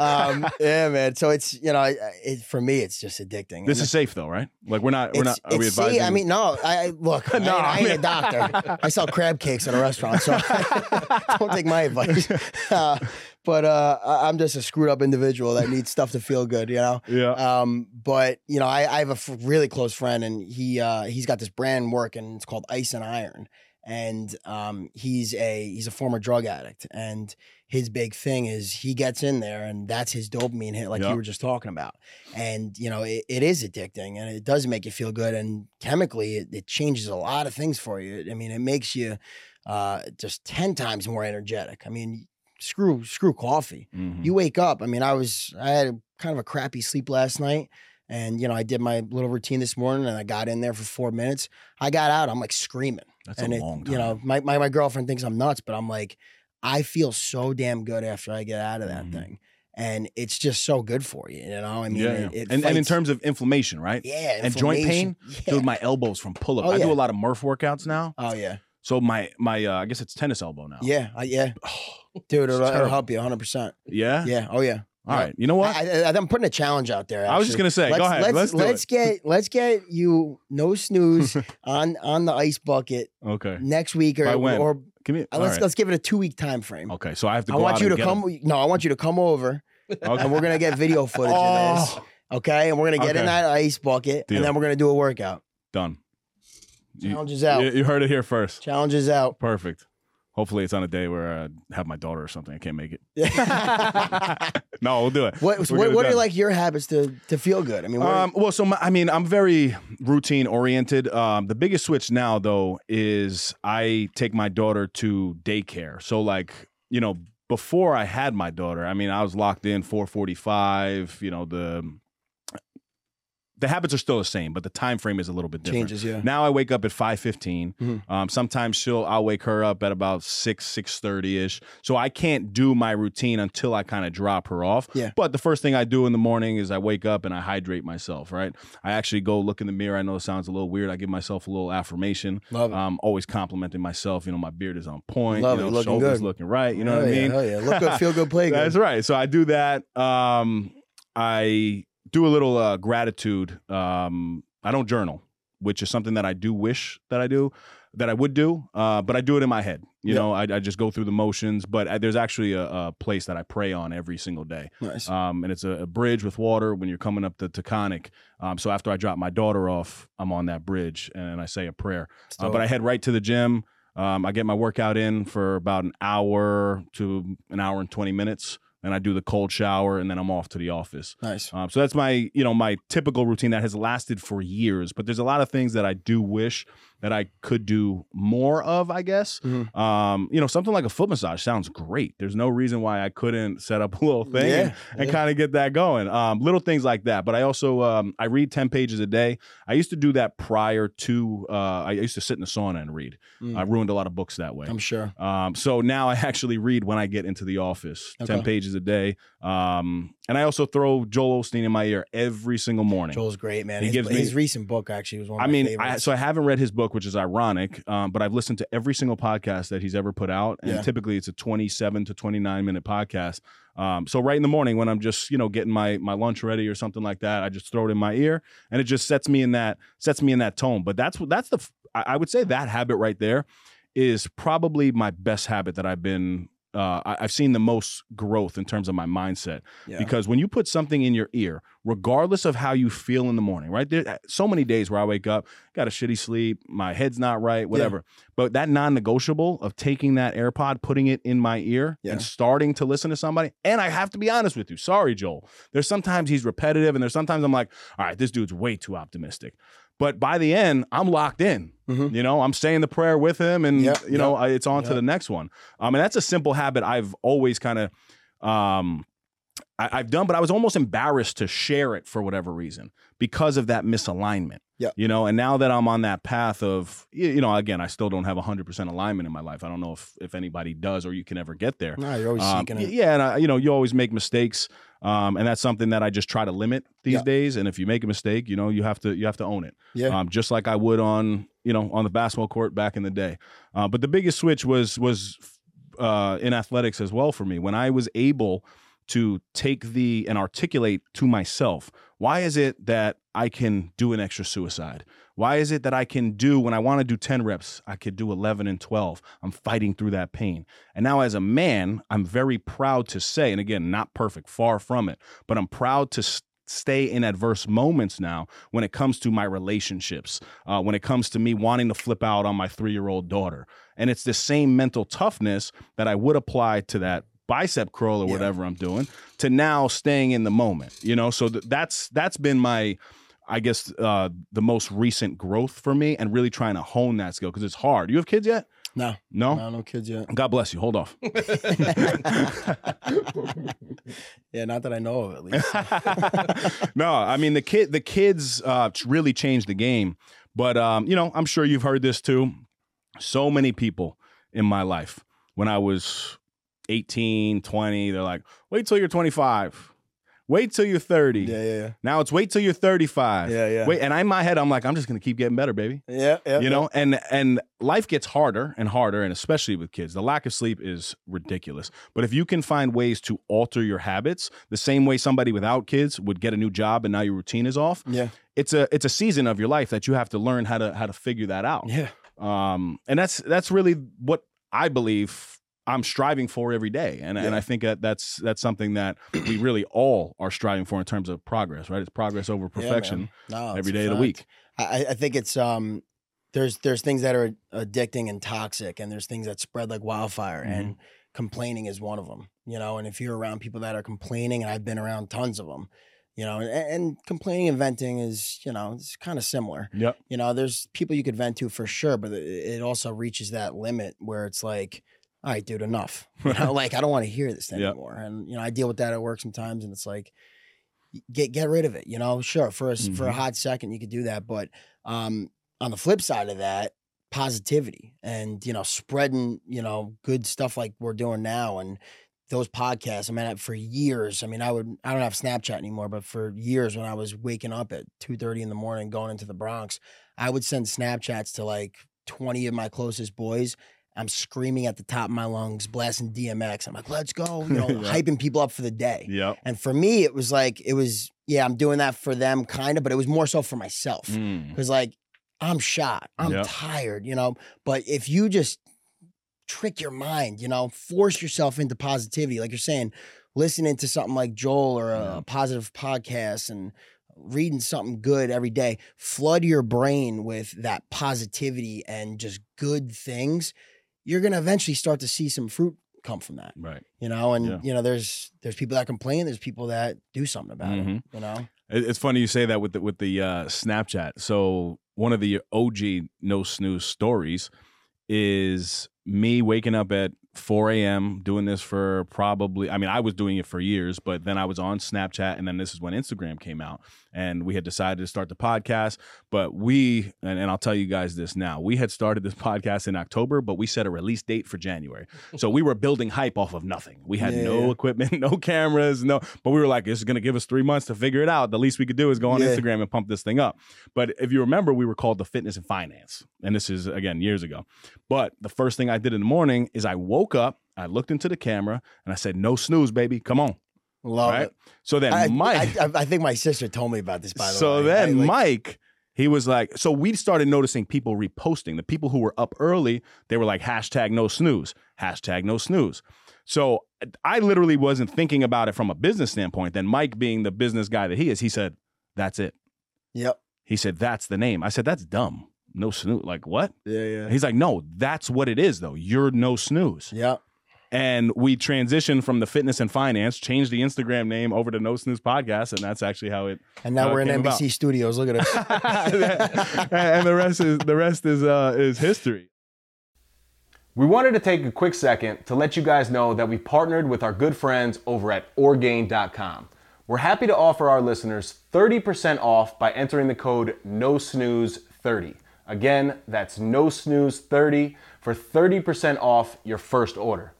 um, yeah, man. So it's you know, it, for me, it's just addicting. this And is safe though right like we're not we're not are we it's- see, I mean, no. I I- look. I, No, ain't- I ain't I a mean- doctor. I sell crab cakes at a restaurant, so don't take my advice. Uh, but uh, I'm just a screwed up individual that needs stuff to feel good, you know. yeah Um, but you know, I, I have a f- really close friend, and he uh, he's got this brand working. It's called Ice and Iron, and um, he's a he's a former drug addict, and his big thing is he gets in there, and that's his dopamine hit, like Yeah. you were just talking about. And you know, it, it is addicting, and it does make you feel good, and chemically, it, it changes a lot of things for you. I mean, it makes you uh, just ten times more energetic. I mean, screw screw coffee Mhm. you wake up. I mean, I was I had a, kind of a crappy sleep last night, and you know I did my little routine this morning, and I got in there for four minutes. I got out. I'm like screaming, that's and a it, long time you know my, my my girlfriend thinks I'm nuts, but I'm like I feel so damn good after I get out of that Mhm. thing, and it's just so good for you. You know, I mean, yeah, it, yeah. it and, and in terms of inflammation right yeah, and joint pain. Yeah. dude my elbows from pull-up Oh, i yeah. do a lot of murph workouts now oh yeah, so my my uh, i guess it's tennis elbow now yeah, I, yeah, Oh, dude, it'll, it'll help you 100. percent yeah Yeah, oh yeah. All right you know what I, I, I'm putting a challenge out there. I was just gonna say, go let's, ahead, Let's let's let's get let's get you no snooze on on the ice bucket okay next week or By when? or give me uh, let's right. let's give it a two week time frame. okay so i have to I want out you to come. 'em. No, I want you to come over okay. and we're gonna get video footage of this. oh, Okay, and we're gonna get in that ice bucket Deal. and then we're gonna do a workout. done You- Challenges out. You, you heard it here first. Challenges out. Perfect. Hopefully, it's on a day where I have my daughter or something. I can't make it. no, we'll do it. what, We'll what are like your habits to to feel good? I mean, what Um, well, so my, I mean, I'm very routine oriented. Um, the biggest switch now, though, is I take my daughter to daycare. So, like, you know, before I had my daughter, I mean, I was locked in 4:45. You know, the the habits are still the same, but the time frame is a little bit different. changes, yeah. Now I wake up at five fifteen. Mhm. Um, sometimes she'll I'll wake her up at about six six thirty ish. So I can't do my routine until I kind of drop her off. Yeah. But the first thing I do in the morning is I wake up and I hydrate myself. Right. I actually go look in the mirror. I know it sounds a little weird. I give myself a little affirmation. Love it. Um, always complimenting myself. You know, my beard is on point. Love you it. know, Looking shoulders good. looking right. You know Hell what I mean? hell yeah. Look good, feel good, play good. That's right. So I do that. Um, I do a little uh, gratitude. Um, I don't journal, which is something that I do wish that I do, that I would do, uh, but I do it in my head. You Yep. know, I, I just go through the motions. But I, there's actually a, a place that I pray on every single day, Nice. um, and it's a, a bridge with water when you're coming up the Taconic. Um, so after I drop my daughter off, I'm on that bridge and I say a prayer. Uh, but I head right to the gym. Um, I get my workout in for about an hour to an hour and 20 minutes. And I do the cold shower, and then I'm off to the office. Nice. Um, so that's my, you know, my typical routine that has lasted for years. But there's a lot of things that I do wish that I could do more of. I guess, Mhm. um, you know, something like a foot massage sounds great. There's no reason why I couldn't set up a little thing and, Yeah, and yeah. kind of get that going. Um, little things like that. But I also um, I read ten pages a day. I used to do that prior to. Uh, I used to sit in the sauna and read. Mm. I ruined a lot of books that way. I'm sure. Um, so now I actually read when I get into the office, ten pages a day. Um, and I also throw Joel Osteen in my ear every single morning. Joel's great, man. He his, gives me- his recent book actually was one of I my mean, I, so I haven't read his book, which is ironic, um, but I've listened to every single podcast that he's ever put out, and Yeah. typically it's a twenty-seven to twenty-nine minute podcast. Um, so right in the morning when I'm just you know getting my my lunch ready or something like that, I just throw it in my ear, and it just sets me in that sets me in that tone. But that's what that's the I would say that habit right there is probably my best habit that I've been. Uh, I, I've seen the most growth in terms of my mindset yeah. because when you put something in your ear, regardless of how you feel in the morning, right? There so many days where I wake up, got a shitty sleep, my head's not right, whatever. But that non-negotiable of taking that AirPod, putting it in my ear, Yeah. and starting to listen to somebody. And I have to be honest with you. Sorry, Joel. There's sometimes he's repetitive, and there's sometimes I'm like, all right, this dude's way too optimistic. But by the end, I'm locked in. Mhm. You know, I'm saying the prayer with him, and Yep, you know, I, it's on to the next one. Um, and that's a simple habit I've always kind of um I, I've done, but I was almost embarrassed to share it for whatever reason because of that misalignment. Yeah. You know, and now that I'm on that path of, you know, again, I still don't have 100% alignment in my life. I don't know if, if anybody does or you can ever get there. no, you're always Um, seeking it. yeah, and I, you know, you always make mistakes, um, and that's something that I just try to limit these Yeah. days. And if you make a mistake, you know, you have to you have to own it, Yeah. um, just like I would on you know on the basketball court back in the day. Uh, but the biggest switch was was uh, in athletics as well for me when I was able to take the and articulate to myself why is it that I can do an extra suicide? Why is it that I can do when I want to do 10 reps, I could do 11 and 12? I'm fighting through that pain. And now, as a man, I'm very proud to say, and again, not perfect, far from it, but I'm proud to s- stay in adverse moments now when it comes to my relationships, uh, when it comes to me wanting to flip out on my three year old daughter. And it's the same mental toughness that I would apply to that bicep curl or Yeah. whatever I'm doing to now staying in the moment, you know? So th- that's that's been my I guess uh, the most recent growth for me and really trying to hone that skill because it's hard. You have kids yet? No, No? no, no kids yet. God bless you. Hold off. yeah, not that I know of at least. no, I mean the kid the kids uh really changed the game. But um, you know, I'm sure you've heard this too. So many people in my life when I was 18, 20, they're like, "Wait till you're 25. Wait till you're 30." Yeah, yeah, Now it's wait till you're 35. yeah, yeah. Wait, and in my head I'm like, I'm just going to keep getting better, baby. yeah, yeah. you know and and life gets harder and harder and especially with kids the lack of sleep is ridiculous but if you can find ways to alter your habits the same way somebody without kids would get a new job and now your routine is off yeah, it's a it's a season of your life that you have to learn how to how to figure that out yeah. um and that's that's really what i believe i'm striving for every day. And and i think that that's that's something that we really all are striving for in terms of progress right? It's progress over perfection man. no, every day of the week. I, I think it's um there's there's things that are addicting and toxic and there's things that spread like wildfire Mm-hmm. and complaining is one of them you know? And if you're around people that are complaining and I've been around tons of them you know? And, and complaining and venting is you know it's kind of similar. Yep. You know there's people you could vent to for sure but it also reaches that limit where it's like all right dude enough you know like I don't want to hear this Yep. anymore and you know I deal with that at work sometimes and it's like get get rid of it. You know, sure for a, s- for a Mhm. hot second you could do that, but um, on the flip side of that, positivity and you know spreading you know good stuff like we're doing now and those podcasts. I mean, for years, I mean, I would I don't have Snapchat anymore, but for years when I was waking up at two thirty in the morning going into the Bronx, I would send Snapchats to like twenty of my closest boys. I'm screaming at the top of my lungs, blasting DMX. I'm like, let's go, you know, Yeah. hyping people up for the day. yep And for me, it was like, it was, yeah, I'm doing that for them, kind of, but it was more so for myself. Mm. Because, like, I'm shot, I'm Yep. tired, you know. But if you just trick your mind, you know, force yourself into positivity, like you're saying, listening to something like Joel or a, Yeah. a positive podcast and reading something good every day, flood your brain with that positivity and just good things, you're going to eventually start to see some fruit come from that. Right. You know, and Yeah. you know, there's there's people that complain, there's people that do something about Mhm. it. You know, It's funny you say that with the with the uh, Snapchat. So one of the OG no snooze stories is me waking up at 4 a.m. doing this for probably. I mean, I was doing it for years, but then I was on Snapchat, and then this is when Instagram came out, and we had decided to start the podcast. But we, and, and I'll tell you guys this now, we had started this podcast in October, but we set a release date for January. So we were building hype off of nothing. We had Yeah, no equipment, no cameras, no. But we were like, this is going to give us three months to figure it out. The least we could do is go on Yeah. Instagram and pump this thing up. But if you remember, we were called the Fitness and Finance, and this is again years ago. But the first thing I did in the morning is I woke up, I looked into the camera, and I said, "No snooze, baby, come on." Love right. it. So then I, Mike, I, I, think my sister told me about this. By the so way, so then like, Mike, he was like, so we started noticing people reposting. The people who were up early, they were like hashtag no snooze, hashtag no snooze. So I literally wasn't thinking about it from a business standpoint. Then Mike, being the business guy that he is, he said, "That's it." Yep. He said, "That's the name." I said, "That's dumb." No snooze. Like what? Yeah, yeah. He's like, "No, that's what it is, though. You're no snooze." Yep. And we transitioned from the fitness and finance, changed the Instagram name over to No Snooze Podcast, and that's actually how it And now How it we're in NBC about. studios. Look at us. and the rest is the rest is uh, is history. We wanted to take a quick second to let you guys know that we partnered with our good friends over at Orgain.com. We're happy to offer our listeners 30% off by entering the code NOSNOOZE30. Again, that's NOSNOOZE30 for 30% off your first order.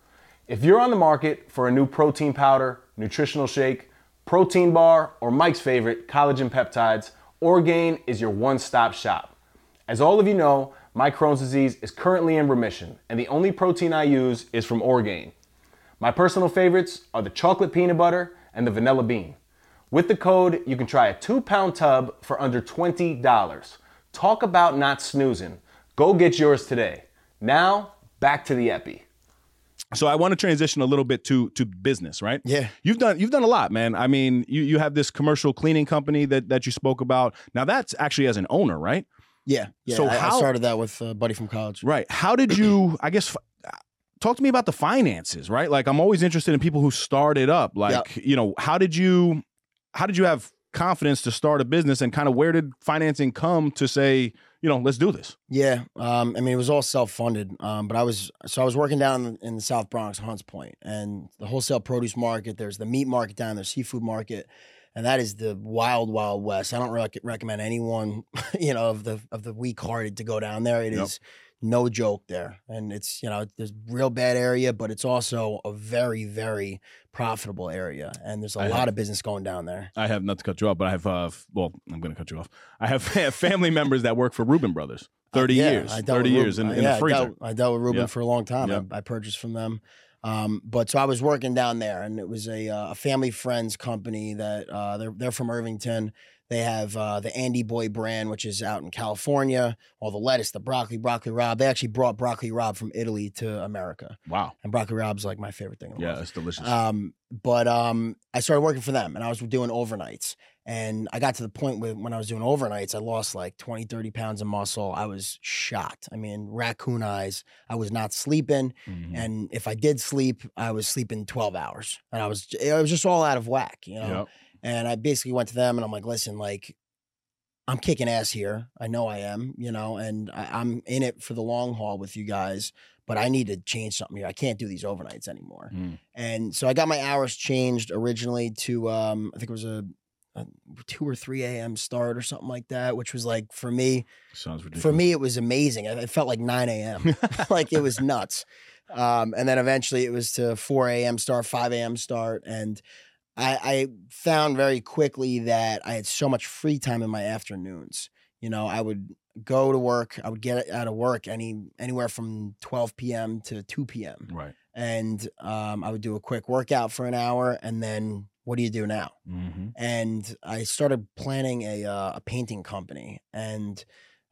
If you're on the market for a new protein powder, nutritional shake, protein bar, or Mike's favorite, collagen peptides, Orgain is your one stop shop. As all of you know, my Crohn's disease is currently in remission, and the only protein I use is from Orgain. My personal favorites are the chocolate peanut butter and the vanilla bean. With the code, you can try a two pound tub for under $20. Talk about not snoozing. Go get yours today. Now, back to the Epi. So I want to transition a little bit to to business, right? Yeah. You've done you've done a lot, man. I mean, you you have this commercial cleaning company that that you spoke about. Now that's actually as an owner, right? Yeah. Yeah. So I, I started that with a buddy from college. Right. How did you? I guess. Talk to me about the finances, right? Like I'm always interested in people who started up. Like you know, how did you? How did you have confidence to start a business, and kind of where did financing come to say, you know, let's do this? Yeah, um, I mean it was all self funded, um, but I was so I was working down in the South Bronx, Hunts Point, and the wholesale produce market. There's the meat market down there, seafood market, and that is the wild, wild west. I don't rec- recommend anyone, you know, of the of the weak hearted to go down there. It is Yep. No joke there, and it's you know there's real bad area, but it's also a very, very profitable area, and there's a I lot have- of business going down there. I have not to cut you off, but I have. Uh, well, I'm going to cut you off. I have family members that work for Reuben Brothers. Thirty Uh, yeah, years. I Thirty with years in, in yeah, the freezer. I dealt, I dealt with Ruben Yeah. for a long time. I, I purchased from them. Um, but so I was working down there, and it was a, uh, a family friends company that uh, they're they're from Irvington. They have uh, the Andy Boy brand, which is out in California. All the lettuce, the broccoli, broccoli rabe. They actually brought broccoli rabe from Italy to America, Wow. and broccoli rabe's like my favorite thing. In the Yeah, world. it's delicious. Um, but um, I started working for them and I was doing overnights. And I got to the point where when I was doing overnights, I lost like 20, 30 pounds of muscle. I was shocked. I mean, raccoon eyes. I was not sleeping. Mhm. And if I did sleep, I was sleeping 12 hours. And I was, it was just all out of whack, you know? Yep. And I basically went to them and I'm like, listen, like, I'm kicking ass here. I know I am, you know, and I, I'm in it for the long haul with you guys, but I need to change something here. I can't do these overnights anymore. Mm. And so I got my hours changed originally to, um, I think it was a, a 2 or 3 a.m. start or something like that, which was like, for me, Sounds ridiculous. for me, it was amazing. It it felt like 9 a.m. like it was nuts. Um, and then eventually it was to 4 a.m. start, 5 a.m. start. And I, I found very quickly that I had so much free time in my afternoons. You know, I would go to work, I would get out of work any anywhere from 12 p.m. to 2 p.m. right. And um, I would do a quick workout for an hour. And then what do you do now? Mm-hmm. and I started planning a uh, a painting company. And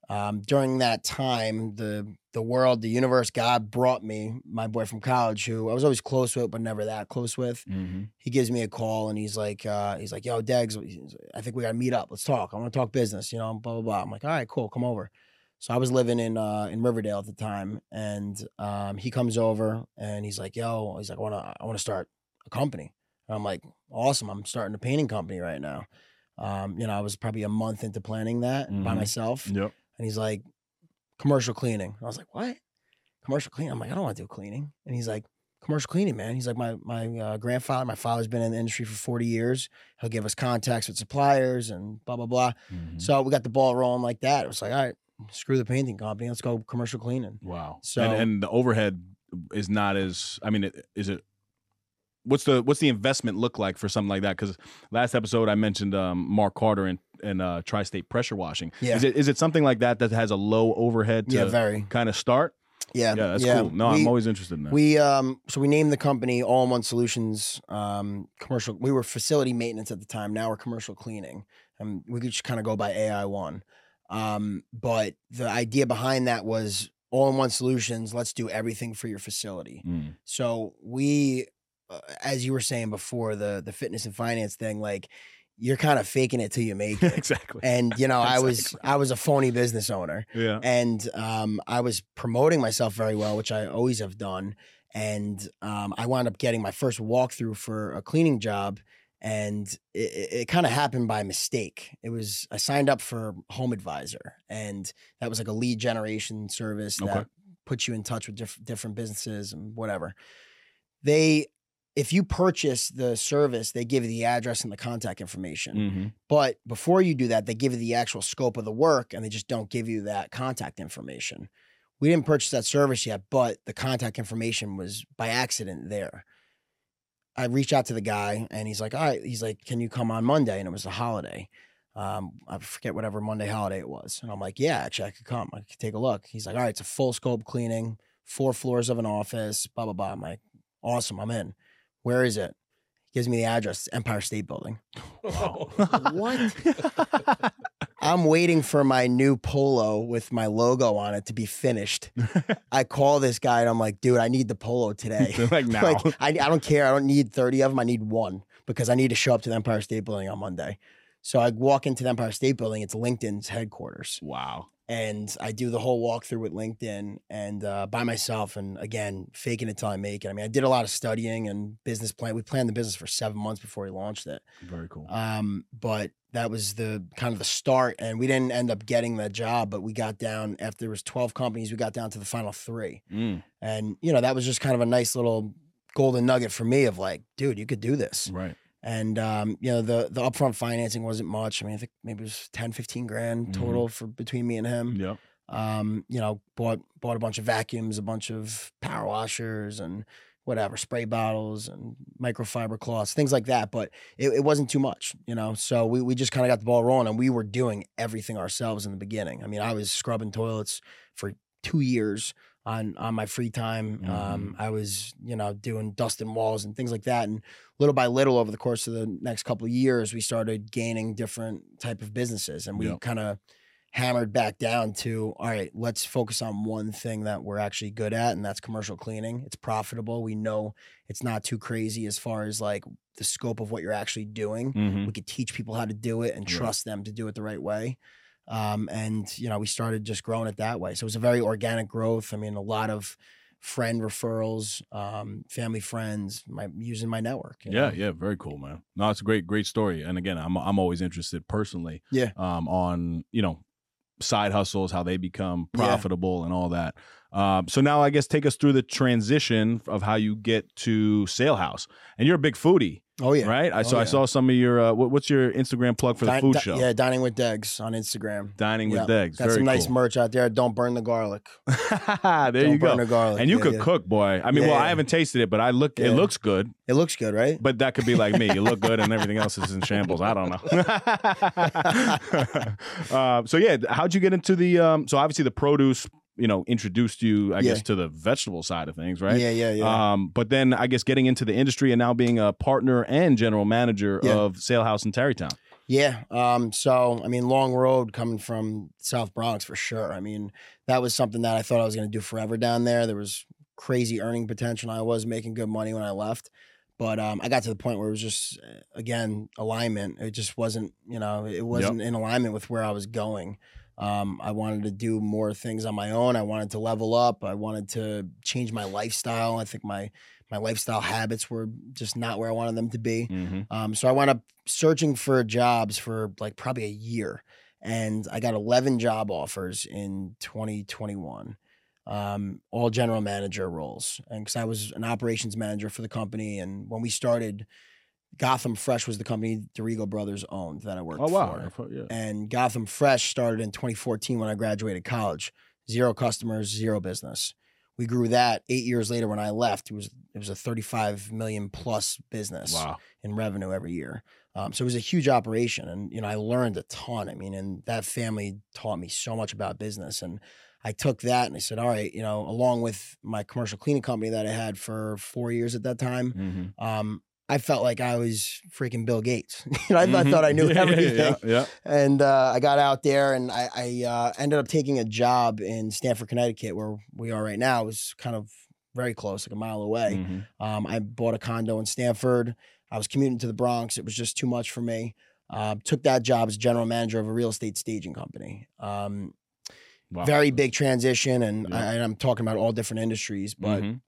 um, during that time, the the world, the universe, God brought me my boy from college, who I was always close with, but never that close with. Mm-hmm. He gives me a call and he's like, uh, he's like, "Yo, Degs, I think we got to meet up. Let's talk. I want to talk business. You know, blah blah blah." I'm like, "All right, cool, come over." So I was living in uh, in Riverdale at the time, and um, he comes over and he's like, "Yo," he's like, "I want to I want to start a company." And I'm like, "Awesome! I'm starting a painting company right now." Um, you know, I was probably a month into planning that by Mhm. myself, Yep. and he's like, "Commercial cleaning." I was like, "What? Commercial cleaning?" I'm like, "I don't want to do cleaning." And he's like, "Commercial cleaning, man." He's like, "My my uh, grandfather, my father's been in the industry for 40 years. He'll give us contacts with suppliers and blah blah blah." Mhm. So we got the ball rolling like that. It was like, all right, screw the painting company. Let's go commercial cleaning. Wow. So- and, and the overhead is not as. I mean, is it? What's the what's the investment look like for something like that? Because last episode I mentioned um, Mark Carter and and uh, tri-state pressure washing. Yeah. Is it is it something like that that has a low overhead to yeah, very. kind of start? Yeah. Yeah, that's cool. No, we, I'm always interested in that. We um so we named the company All in One Solutions um commercial we were facility maintenance at the time. Now we're commercial cleaning. And we could just kind of go by AI one. Um but the idea behind that was all in one solutions, let's do everything for your facility. Mm. So we, uh, as you were saying before, the the fitness and finance thing, like you're kind of faking it till you make it. exactly. and you know, I was I was a phony business owner, yeah. and um, I was promoting myself very well, which I always have done. And um, I wound up getting my first walkthrough for a cleaning job, and it, it, kind of happened by mistake. It was I signed up for Home Advisor, and that was like a lead generation service that puts you in touch with diff- different businesses and whatever. They, if you purchase the service, they give you the address and the contact information. hmm But before you do that, they give you the actual scope of the work and they just don't give you that contact information. We didn't purchase that service yet, but the contact information was by accident there. I reached out to the guy and he's like, All right, he's like, Can you come on Monday? And it was a holiday. Um, I forget whatever Monday holiday it was. And I'm like, Yeah, actually, I could come. I could take a look. He's like, All right, it's a full scope cleaning, four floors of an office, blah, blah, blah. I'm like, Awesome, I'm in. Where is it? Gives me the address, Empire State Building. what? I'm waiting for my new polo with my logo on it to be finished. I call this guy and I'm like, dude, I need the polo today. like now. like, I, I don't care. I don't need 30 of them. I need one because I need to show up to the Empire State Building on Monday. So I walk into the Empire State Building. It's LinkedIn's headquarters. wow. And I do the whole walkthrough with LinkedIn and uh, by myself. And again, faking it till I make it. I mean, I did a lot of studying and business plan. We planned the business for seven months before we launched it. Very cool. Um, but that was the kind of the start, and we didn't end up getting that job. But we got down after there was twelve companies. We got down to the final three, Mm, and you know that was just kind of a nice little golden nugget for me of like, dude, you could do this. right. And um, you know the the upfront financing wasn't much. I mean, I think maybe it was 10, 15 grand Mhm. total for between me and him. Yeah. Um, you know, bought bought a bunch of vacuums, a bunch of power washers, and whatever spray bottles and microfiber cloths, things like that. But it, it wasn't too much, you know. So we we just kind of got the ball rolling, and we were doing everything ourselves in the beginning. I mean, I was scrubbing toilets for two years on on my free time. Um, I was you know doing dusting walls and things like that, and little by little over the course of the next couple of years, we started gaining different type of businesses, and we Yep. kind of hammered back down to all right let's focus on one thing that we're actually good at and that's commercial cleaning. It's profitable. We know it's not too crazy as far as like the scope of what you're actually doing. Hmm we could teach people how to do it and trust them to do it the right way um, and you know we started just growing it that way so it was a very organic growth i mean a lot of friend referrals um, family friends my using my network Yeah, know? yeah, very cool, man. No, it's a great, great story. And again, I'm I'm always interested personally, Yeah. um, on you know, side hustles, how they become Yeah. profitable, and all that. Um, so now I guess take us through the transition of how you get to Sailhouse, and you're a big foodie, oh yeah right? I Oh, so I saw some of your uh, what, what's your Instagram plug for the food di- show? yeah dining with degs on instagram Dining with Yeah. Degs. got very some nice cool. merch out there don't burn the garlic there don't you go. burn the garlic And you Yeah, could yeah. cook, boy. I mean, Yeah, well, yeah. I haven't tasted it, but I look. It looks good. it looks good right But that could be like me. You look good, and everything else is in shambles. I don't know. uh, so yeah, how'd you get into the? Um, so obviously the produce, you know, introduced you, I guess, to the vegetable side of things, right? yeah yeah yeah Um, but then I guess getting into the industry and now being a partner and general manager Yeah. of Sailhouse in Tarrytown. Yeah. Um, so I mean, long road coming from South Bronx for sure. I mean, that was something that I thought I was gonna do forever down there. There was crazy earning potential. I was making good money when I left. But um, I got to the point where it was just uh, again alignment. It just wasn't, you know, it wasn't in alignment with where I was going. Um, I wanted to do more things on my own. I wanted to level up. I wanted to change my lifestyle. I think my my lifestyle habits were just not where I wanted them to be. Mm-hmm. Um, so I wound up searching for jobs for like probably a year, and I got 11 job offers in 2021, um, all general manager roles. And because I was an operations manager for the company, and when we started, Gotham Fresh was the company D'Arrigo Brothers owned that I worked Oh wow. for. Yeah. And Gotham Fresh started in 2014 when I graduated college. Zero customers, zero business. We grew that eight years later when I left. It was it was a 35 million plus business Wow. in revenue every year. Um, so it was a huge operation, and you know I learned a ton. I mean, and that family taught me so much about business, and I took that and I said, all right, you know, along with my commercial cleaning company that I had for four years at that time, Mm-hmm. um, I felt like I was freaking Bill Gates. you know, I, I thought I knew Mm-hmm. Yeah, everything Yeah. yeah. and uh, I got out there and I, I uh, ended up taking a job in Stamford, Connecticut, where we are right now. It was kind of very close, like a mile away. Mhm. Um, I bought a condo in Stamford. I was commuting to the Bronx. It was just too much for me. Uh, took that job as general manager of a real estate staging company. Um, Wow. Very big transition, and. I, and I'm talking about all different industries, but Mhm.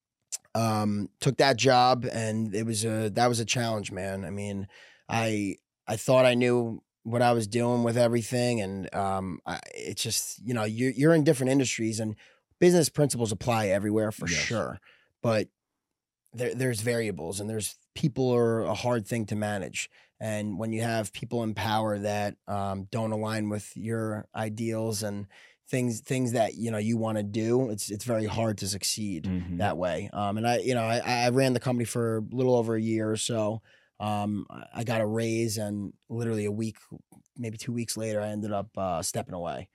Um, took that job and it was a that was a challenge man i mean i i thought i knew what i was doing with everything and um, I, it's just you know you're, you're in different industries and business principles apply everywhere for Yes. sure but there, there's variables and there's people are a hard thing to manage and when you have people in power that um, don't align with your ideals and things things that you know you want to do it's it's very hard to succeed Mhm. that way. Um, and I, you know, I, I ran the company for a little over a year or so. Um, I- got a raise, and literally a week, maybe two weeks later, I ended up uh, stepping away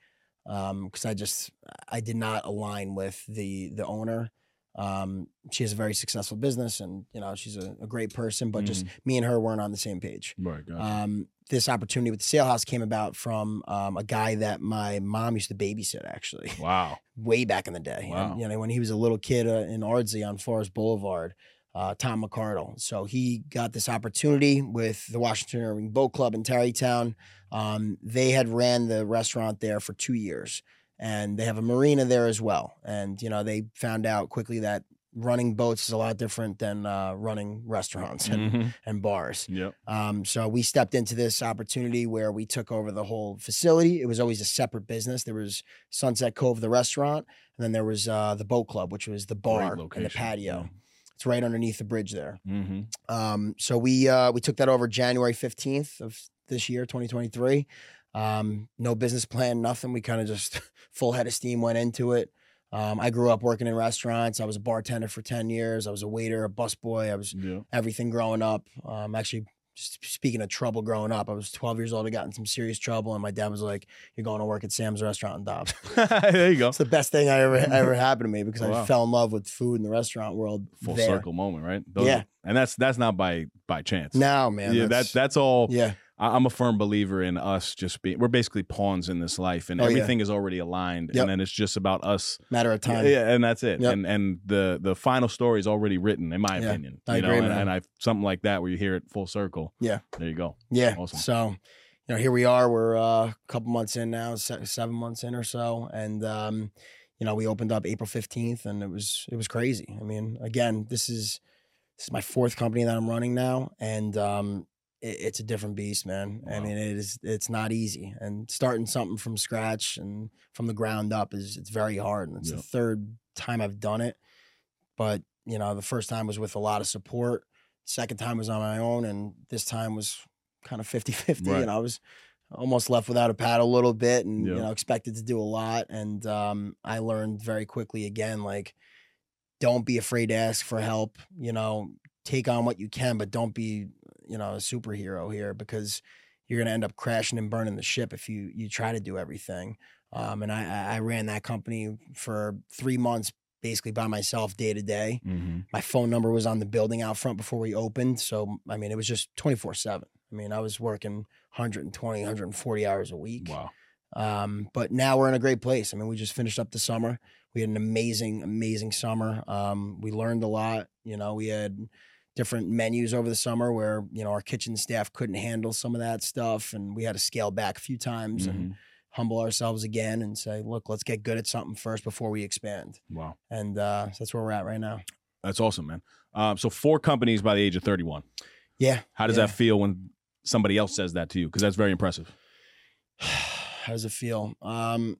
because I just I did not align with the the owner. Um, she has a very successful business, and you know she's a, a great person, but just me and her weren't on the same page. Right. Gotcha. Um, this opportunity with the Sailhouse came about from um, a guy that my mom used to babysit, actually wow. way back in the day. Wow. And, you know, when he was a little kid uh, in Ardsley on Forest Boulevard, uh, Tom McCardle. So he got this opportunity with the Washington Irving Boat Club in Tarrytown. Um, they had ran the restaurant there for two years, and they have a marina there as well. And you know, they found out quickly that running boats is a lot different than uh, running restaurants and, Mhm. and bars. Yep. Um, so we stepped into this opportunity where we took over the whole facility. It was always a separate business. There was Sunset Cove, the restaurant, and then there was uh, the boat club, which was the bar and the patio. It's right underneath the bridge there. Mm-hmm. Um, so we uh, we took that over January fifteenth of this year, twenty twenty three. Um, no business plan, nothing. We kind of just full head of steam went into it. Um, I grew up working in restaurants. I was a bartender for ten years. I was a waiter, a busboy. I was Yeah. everything growing up. Um, actually, speaking of trouble growing up, I was 12 years old. I got in some serious trouble, and my dad was like, "You're going to work at Sam's restaurant in Dobbs." there you go. it's the best thing I ever ever happened to me because Oh, wow. I fell in love with food in the restaurant world. Full there. circle moment, right? Those Yeah. are- and that's that's not by by chance. Now, man, yeah, that's that's all. yeah, I- I'm a firm believer in us just being. We're basically pawns in this life, and Oh, yeah. everything is already aligned, Yep. and then it's just about us. matter of time. Yeah, and that's it. Yep. And and the the final story is already written, in my Yeah, opinion. I you know, agree, and, man. and I something like that where you hear it full circle. Yeah. there you go. Yeah. Awesome. So, you know, here we are. We're uh, a couple months in now, se- seven months in or so, and um, you know, we opened up April fifteenth, and it was it was crazy. I mean, again, this is this is my fourth company that I'm running now, and um, it, it's a different beast, man. I mean, it is it's not easy, and starting something from scratch and from the ground up is it's very hard. And it's Yeah. the third time I've done it, but you know, the first time was with a lot of support. Second time was on my own, and this time was kind of 50 50. Right. And I was almost left without a pad a little bit and, you know, expected to do a lot. And um, I learned very quickly again, like, don't be afraid to ask for help. You know, take on what you can, but don't be, you know, a superhero here because you're going to end up crashing and burning the ship if you you try to do everything. Um, and I, I ran that company for three months, basically by myself, day to day. Mm-hmm. My phone number was on the building out front before we opened, so I mean, it was just twenty four seven. I mean, I was working 120, 140 hours a week. Wow. Um, but now we're in a great place. I mean, we just finished up the summer. We had an amazing, amazing summer. Um, we learned a lot. You know, we had different menus over the summer where you know our kitchen staff couldn't handle some of that stuff, and we had to scale back a few times and Mhm. humble ourselves again and say, look, let's get good at something first before we expand. Wow, And uh, so that's where we're at right now. that's awesome, man. Um, so four companies by the age of 31. Yeah. How does Yeah. that feel when somebody else says that to you? Because that's very impressive. How does it feel? Um,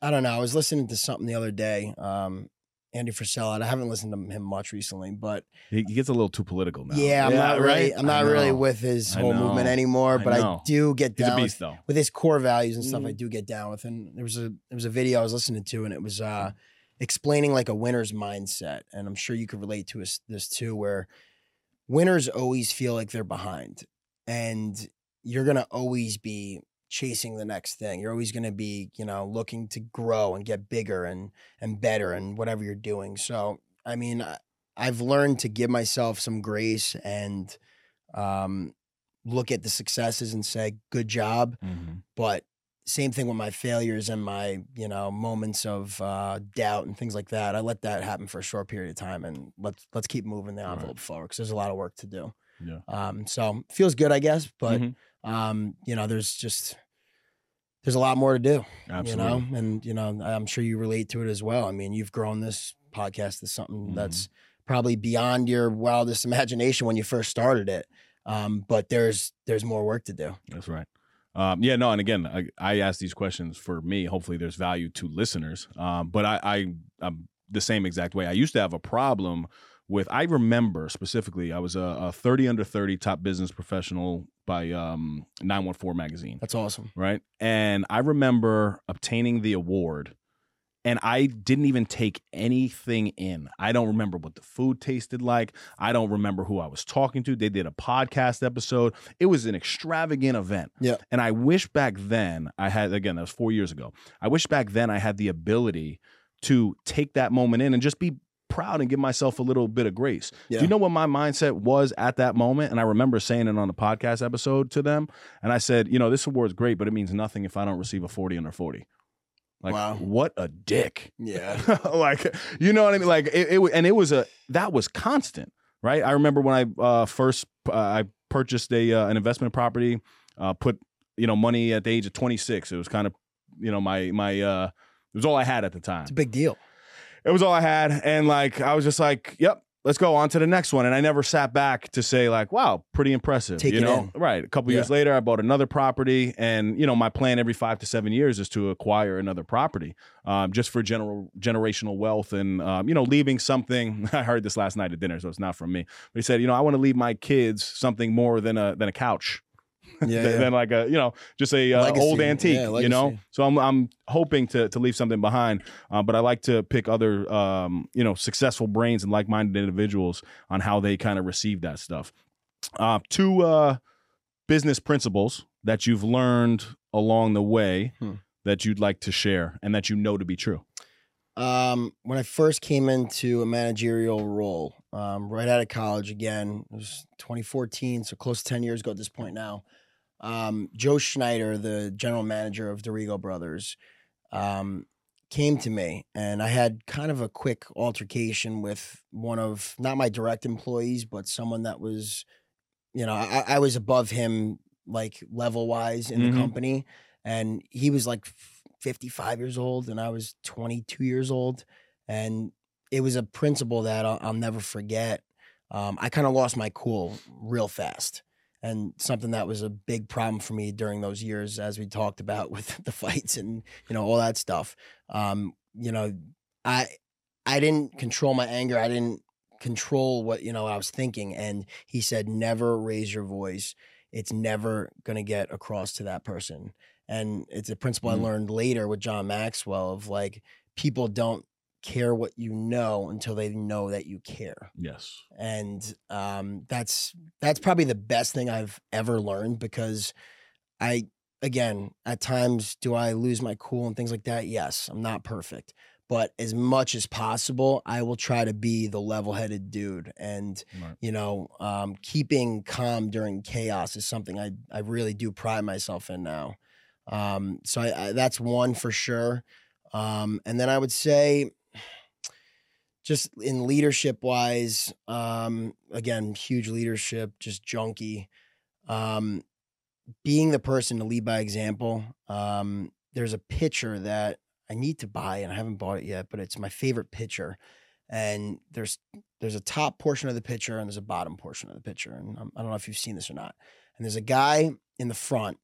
I don't know. I was listening to something the other day. Um, Andy Frisella. I haven't listened to him much recently, but He, he gets a little too political now. yeah, I'm not really. I'm not really with his whole movement anymore. But I, know. do get He's a down with, beast, though. with his core values and stuff. I Mm. do get down with. And there was a there was a video I was listening to, and it was uh, explaining like a winner's mindset. And I'm sure you could relate to us, this too, where winners always feel like they're behind, and you're gonna always be chasing the next thing. You're always gonna be, you know, looking to grow and get bigger and and better and whatever you're doing. So I mean, I've learned to give myself some grace and um, look at the successes and say, "Good job." Mhm. but same thing with my failures and my you know moments of uh, doubt and things like that. I let that happen for a short period of time, and let's let's keep moving the Right. envelope forward because there's a lot of work to do. Yeah. Um, so feels good, I guess, but Mhm. Um, you know, there's just there's a lot more to do. Absolutely. You know, and you know, I'm sure you relate to it as well. I mean, you've grown this podcast to something Mhm. that's probably beyond your wildest imagination when you first started it. Um, but there's there's more work to do. That's right. Um, yeah, no, and again, I, I ask these questions for me. Hopefully, there's value to listeners. Um, but I, I, I'm the same exact way. I used to have a problem with. I remember specifically, I was a, a 30 under 30 top business professional by um, 914 magazine, That's awesome. right? And I remember obtaining the award, and I didn't even take anything in. I don't remember what the food tasted like. I don't remember who I was talking to. They did a podcast episode. It was an extravagant event. Yeah. And I wish back then I had, again, that was four years ago. I wish back then I had the ability to take that moment in and just be proud and give myself a little bit of grace. Yeah. Do you know what my mindset was at that moment? And I remember saying it on the podcast episode to them. And I said, you know, this award's great, but it means nothing if I don't receive a 40 under 40. Like, Wow. what a dick. Yeah. like you know what I mean? Like it, it, and it was a that was constant, right? I remember when I uh, first uh, I purchased a uh, an investment property, uh, put you know money at the age of 26. It was kind of you know my my uh, it was all I had at the time. It's a big deal. It was all I had, and like I was just like, yep. Let's go on to the next one, and I never sat back to say like, "Wow, pretty impressive." Take you it know, in. right? A couple years later, I bought another property, and you know, my plan every five to seven years is to acquire another property, um, just for general generational wealth, and um, you know, leaving something. I heard this last night at dinner, so it's not from me. But he said, you know, I want to leave my kids something more than a than a couch, Yeah. than, than like a you know, just a uh, old antique. Yeah, you know, so I'm I'm hoping to to leave something behind, uh, but I like to pick other um, you know successful brains and like minded individuals on how they kind of receive that stuff. Uh, two uh, business principles that you've learned along the way Hmm. that you'd like to share and that you know to be true. Um, when I first came into a managerial role, um, right out of college again, it was 2014, so close to 10 years ago at this point now. Um, Joe Schneider, the general manager of D'Arrigo Brothers, um, came to me and I had kind of a quick altercation with one of not my direct employees, but someone that was, you know, I, I was above him like level wise in Mhm. the company. And he was like 55 years old and I was 22 years old. And it was a principle that I'll, I'll never forget. Um, I kind of lost my cool real fast. And something that was a big problem for me during those years, as we talked about with the fights and you know all that stuff. Um, you know, I I didn't control my anger. I didn't control what you know I was thinking. And he said, "Never raise your voice. It's never gonna get across to that person." And it's a principle Mm. I learned later with John Maxwell of like people don't care what you know until they know that you care Yes. and um, that's that's probably the best thing I've ever learned because I again at times do I lose my cool and things like that. Yes, I'm not perfect, but as much as possible, I will try to be the level-headed dude, and Right. you know, um, keeping calm during chaos is something I I really do pride myself in now. Um, so I, I, that's one for sure. Um, and then I would say just in leadership wise, um, again, huge leadership, just junkie. Um, being the person to lead by example. Um, there's a pitcher that I need to buy and I haven't bought it yet, but it's my favorite pitcher. And there's there's a top portion of the pitcher and there's a bottom portion of the pitcher. And I'm, I don't know if you've seen this or not. And there's a guy in the front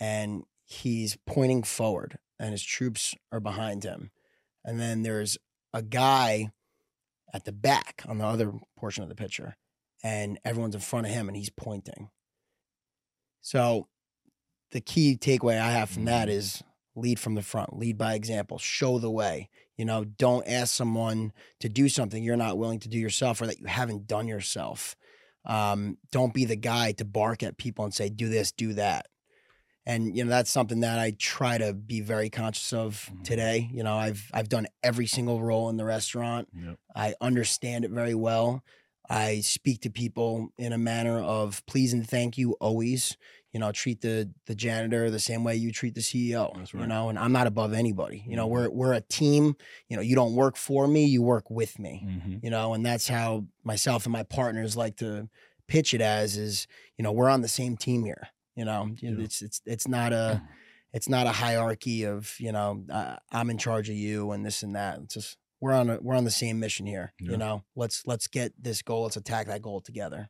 and he's pointing forward and his troops are behind him. And then there's a guy at the back on the other portion of the picture and everyone's in front of him and he's pointing. So the key takeaway I have from that is lead from the front, lead by example, show the way. You know, don't ask someone to do something you're not willing to do yourself or that you haven't done yourself. Um, don't be the guy to bark at people and say, do this, do that. And you know, that's something that I try to be very conscious of Mhm. today. You know, I've I've done every single role in the restaurant. Yep. I understand it very well. I speak to people in a manner of please and thank you always. You know, treat the the janitor the same way you treat the CEO. That's You know, and I'm not above anybody. You know, Mhm. we're we're a team. You know, you don't work for me, you work with me. Mhm. You know, and that's how myself and my partners like to pitch it as is, you know, we're on the same team here. You know, Yeah. it's it's it's not a it's not a hierarchy of you know uh, I'm in charge of you and this and that. It's just we're on a we're on the same mission here. Yeah. You know, let's let's get this goal. Let's attack that goal together.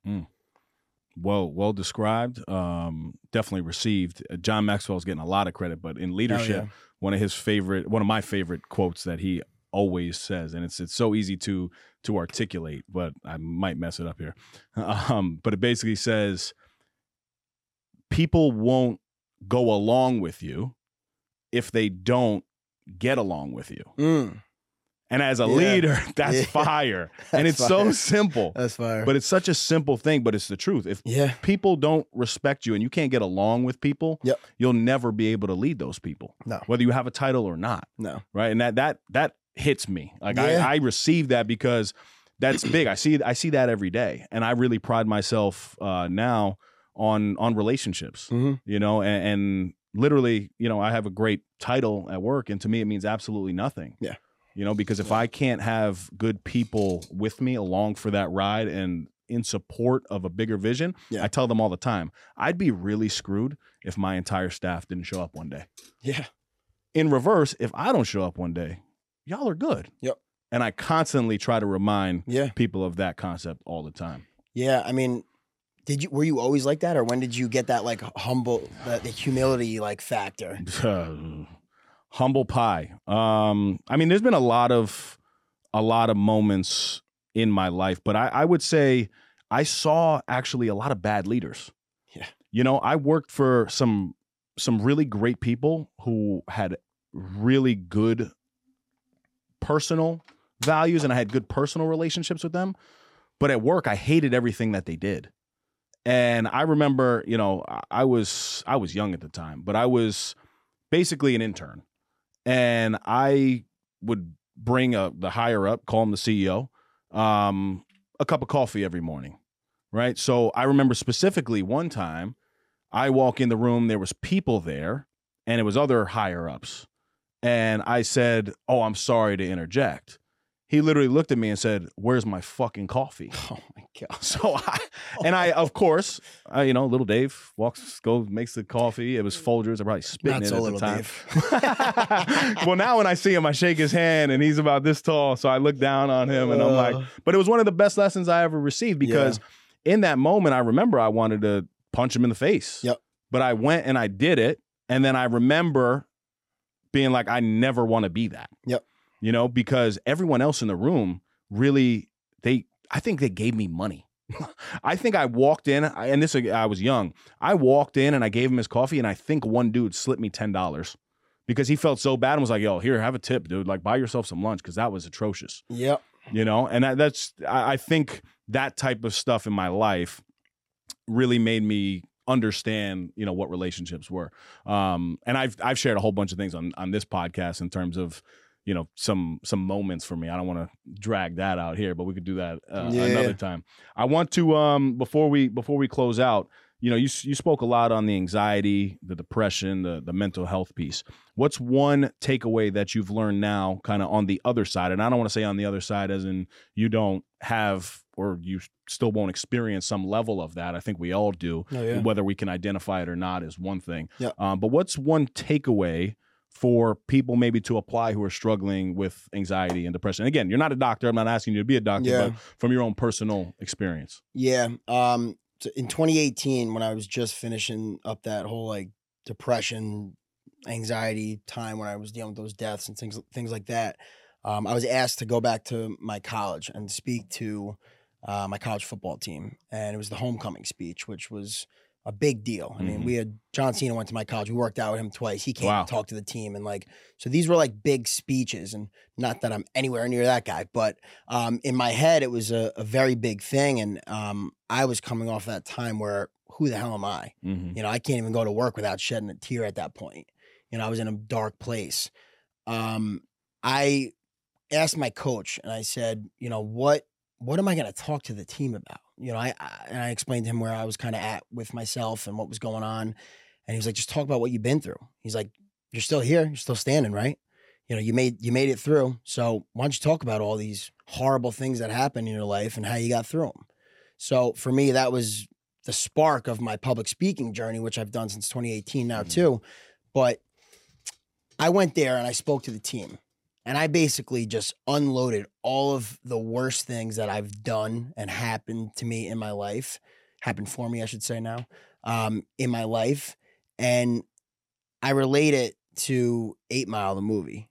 well well described um definitely received Uh, john maxwell's getting a lot of credit but in Oh, leadership yeah. one of his favorite one of my favorite quotes that he always says and it's it's so easy to to articulate but i might mess it up here um but it basically says people won't go along with you if they don't get along with you Mm, and as a Yeah. leader that's Yeah. fire and That's it's so simple that's fire. but it's such a simple thing but it's the truth if yeah, people don't respect you and you can't get along with people, Yep. you'll never be able to lead those people, no, whether you have a title or not, no, right? And that that that hits me. Like. I, I receive that because that's big. I see I see that every day, and I really pride myself uh, now on on relationships. Mhm. You know, and, and literally, you know, I have a great title at work, and to me, it means absolutely nothing. Yeah. You know, because if Yeah. I can't have good people with me along for that ride and in support of a bigger vision, Yeah. I tell them all the time, I'd be really screwed if my entire staff didn't show up one day. yeah, In reverse, if I don't show up one day, y'all are good. Yep. And I constantly try to remind yeah, people of that concept all the time. yeah. I mean, did you were you always like that, or when did you get that like humble, the, the humility like factor? Humble pie. Um, I mean, there's been a lot of a lot of moments in my life, but I, I would say I saw actually a lot of bad leaders. Yeah. You know, I worked for some some really great people who had really good personal values and I had good personal relationships with them. But at work, I hated everything that they did. And I remember, you know, I- was I was young at the time, but I was basically an intern. And I would bring a, the higher up, call him the CEO, um, a cup of coffee every morning. Right. So I remember specifically one time I walk in the room, there was people there, and it was other higher ups. And I said, Oh, I'm sorry to interject. He literally looked at me and said, Where's my fucking coffee? Oh my god! So I, and I, of course, I, you know, little Dave walks, goes, makes the coffee. It was Folgers. I probably spit it so at little, the time. Dave. well, now when I see him, I shake his hand, and he's about this tall. So I look down on him, and I'm like, Uh, but it was one of the best lessons I ever received because in that moment, I remember I wanted to punch him in the face. Yep. But I went and I did it, and then I remember being like, I never want to be that. Yep. You know, because everyone else in the room really, they, I think they gave me money. I think I walked in, and this I was young. I walked in and I gave him his coffee, and I think one dude slipped me ten dollars because he felt so bad and was like, "Yo, here, have a tip, dude. Like, buy yourself some lunch because that was atrocious." yep. You know, and that, that's I, I think that type of stuff in my life really made me understand you know what relationships were um and i've i've shared a whole bunch of things on on this podcast in terms of you know some some moments for me i don't want to drag that out here but we could do that uh, Yeah. another time i want to um before we before we close out you know, you you spoke a lot on the anxiety, the depression, the the mental health piece. What's one takeaway that you've learned now, kind of on the other side? And I don't want to say on the other side as in you don't have or you still won't experience some level of that. I think we all do. Oh, yeah. Whether we can identify it or not is one thing. Yeah. Um, but what's one takeaway for people maybe to apply who are struggling with anxiety and depression? Again, you're not a doctor. I'm not asking you to be a doctor, Yeah. but from your own personal experience. Yeah. Um, so in 2018, when I was just finishing up that whole like depression, anxiety time when I was dealing with those deaths and things things like that, um, I was asked to go back to my college and speak to uh, my college football team, and it was the homecoming speech, which was a big deal. I mean, Mhm. we had John Cena went to my college. We worked out with him twice. He came Wow. and talked to the team, and like, so these were like big speeches. And not that I'm anywhere near that guy, but um, in my head, it was a, a very big thing. And um, I was coming off that time where who the hell am I? Mm-hmm. You know, I can't even go to work without shedding a tear at that point. You know, I was in a dark place. Um, I asked my coach and I said, you know, what what am I going to talk to the team about? You know, I, I and I explained to him where I was kind of at with myself and what was going on, and he was like, just talk about what you've been through. He's like, you're still here, you're still standing, right? You know, you made you made it through. So why don't you talk about all these horrible things that happened in your life and how you got through them? So for me, that was the spark of my public speaking journey, which I've done since 2018 now Mhm. too. But I went there and I spoke to the team. And I basically just unloaded all of the worst things that I've done and happened to me in my life, happened for me, I should say now, um, in my life. And I relate it to Eight Mile, the movie.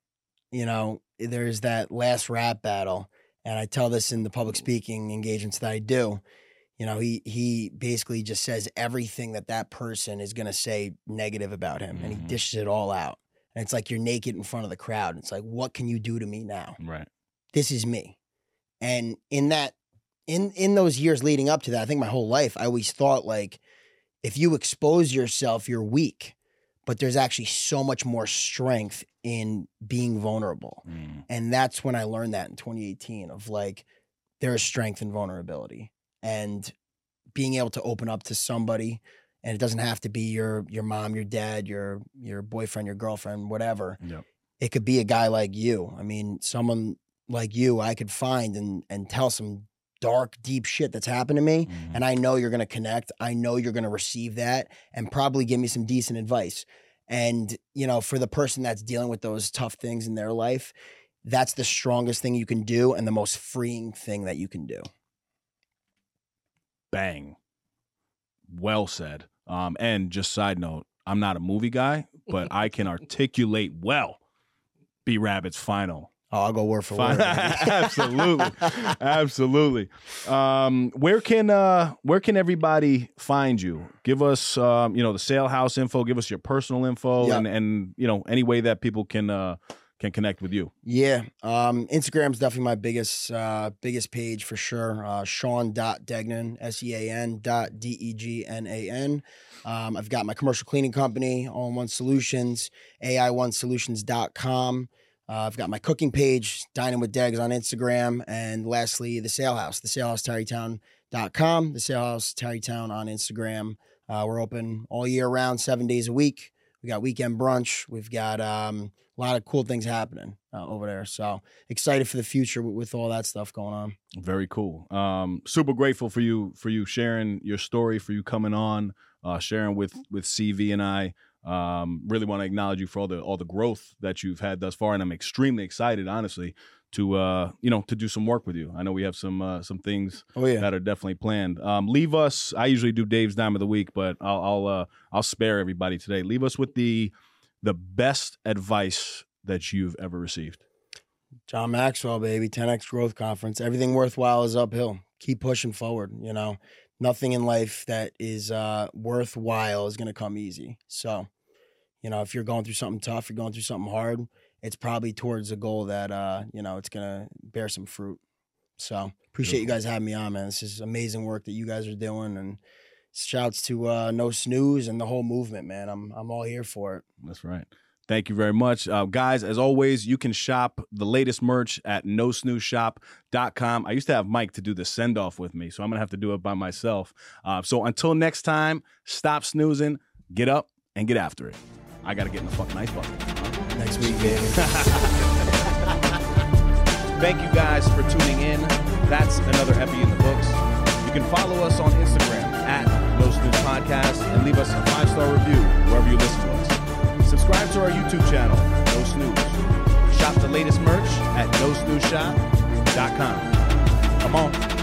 You know, there's that last rap battle. And I tell this in the public speaking engagements that I do. You know, he he basically just says everything that that person is going to say negative about him, and he Mhm. dishes it all out. And it's like you're naked in front of the crowd. It's like, what can you do to me now? Right. This is me. And in that, in in those years leading up to that, I think my whole life, I always thought like, if you expose yourself, you're weak. But there's actually so much more strength in being vulnerable. Mm. And that's when I learned that in 2018 of like, there is strength in vulnerability and being able to open up to somebody. And it doesn't have to be your your mom, your dad, your your boyfriend, your girlfriend, whatever. Yep. It could be a guy like you. I mean, someone like you, I could find and and tell some dark, deep shit that's happened to me. Mhm. And I know you're gonna connect. I know you're gonna receive that and probably give me some decent advice. And, you know, for the person that's dealing with those tough things in their life, that's the strongest thing you can do and the most freeing thing that you can do. Bang. Well said. Um, and just side note, I'm not a movie guy, but I can articulate well B Rabbit's final. Oh, I'll go word for Fine. word. Absolutely. Absolutely. Um, where can uh where can everybody find you? Give us um, you know, the Sailhouse info, give us your personal info Yeah. and and you know, any way that people can uh can connect with you. Yeah. Um, Instagram's definitely my biggest uh biggest page for sure. Uh Sean.Degnan, S-E-A-N dot D-E-G-N-A-N. Um, I've got my commercial cleaning company, All in One Solutions, AI1Solutions.com. Uh, I've got my cooking page, Dining with Degs on Instagram. And lastly, the Sailhouse, the Sailhouse Tarrytown.com, the Sailhouse Tarrytown on Instagram. Uh, we're open all year round, seven days a week. We got weekend brunch. We've got um, a lot of cool things happening uh, over there. So excited for the future with, with all that stuff going on. Very cool. Um, super grateful for you for you sharing your story, for you coming on, uh, sharing with with CV and I. Um, really want to acknowledge you for all the all the growth that you've had thus far, and I'm extremely excited, honestly, to uh, you know to do some work with you. I know we have some uh, some things Oh yeah. that are definitely planned. Um, leave us. I usually do Dave's dime of the week, but I'll I'll uh, I'll spare everybody today. Leave us with the the best advice that you've ever received. John Maxwell, baby, 10x growth conference. Everything worthwhile is uphill. Keep pushing forward. You know, nothing in life that is uh, worthwhile is going to come easy. So, you know, if you're going through something tough, you're going through something hard, it's probably towards a goal that, uh, you know, it's going to bear some fruit. So, appreciate you guys having me on, man. This is amazing work that you guys are doing. And shouts to uh, No Snooze and the whole movement, man. I'm, I'm all here for it. That's right. Thank you very much. Uh, guys, as always, you can shop the latest merch at nosnoozeshop.com. I used to have Mike to do the send off with me, so I'm going to have to do it by myself. Uh, so until next time, stop snoozing, get up, and get after it. I got to get in the fucking ice bucket. Next week, baby. Thank you guys for tuning in. That's another Epi in the books. You can follow us on Instagram at No Snooze Podcast and leave us a five star review wherever you listen to us. Subscribe to our YouTube channel, No Snooze. Shop the latest merch at nosnoozeshop.com. Come on.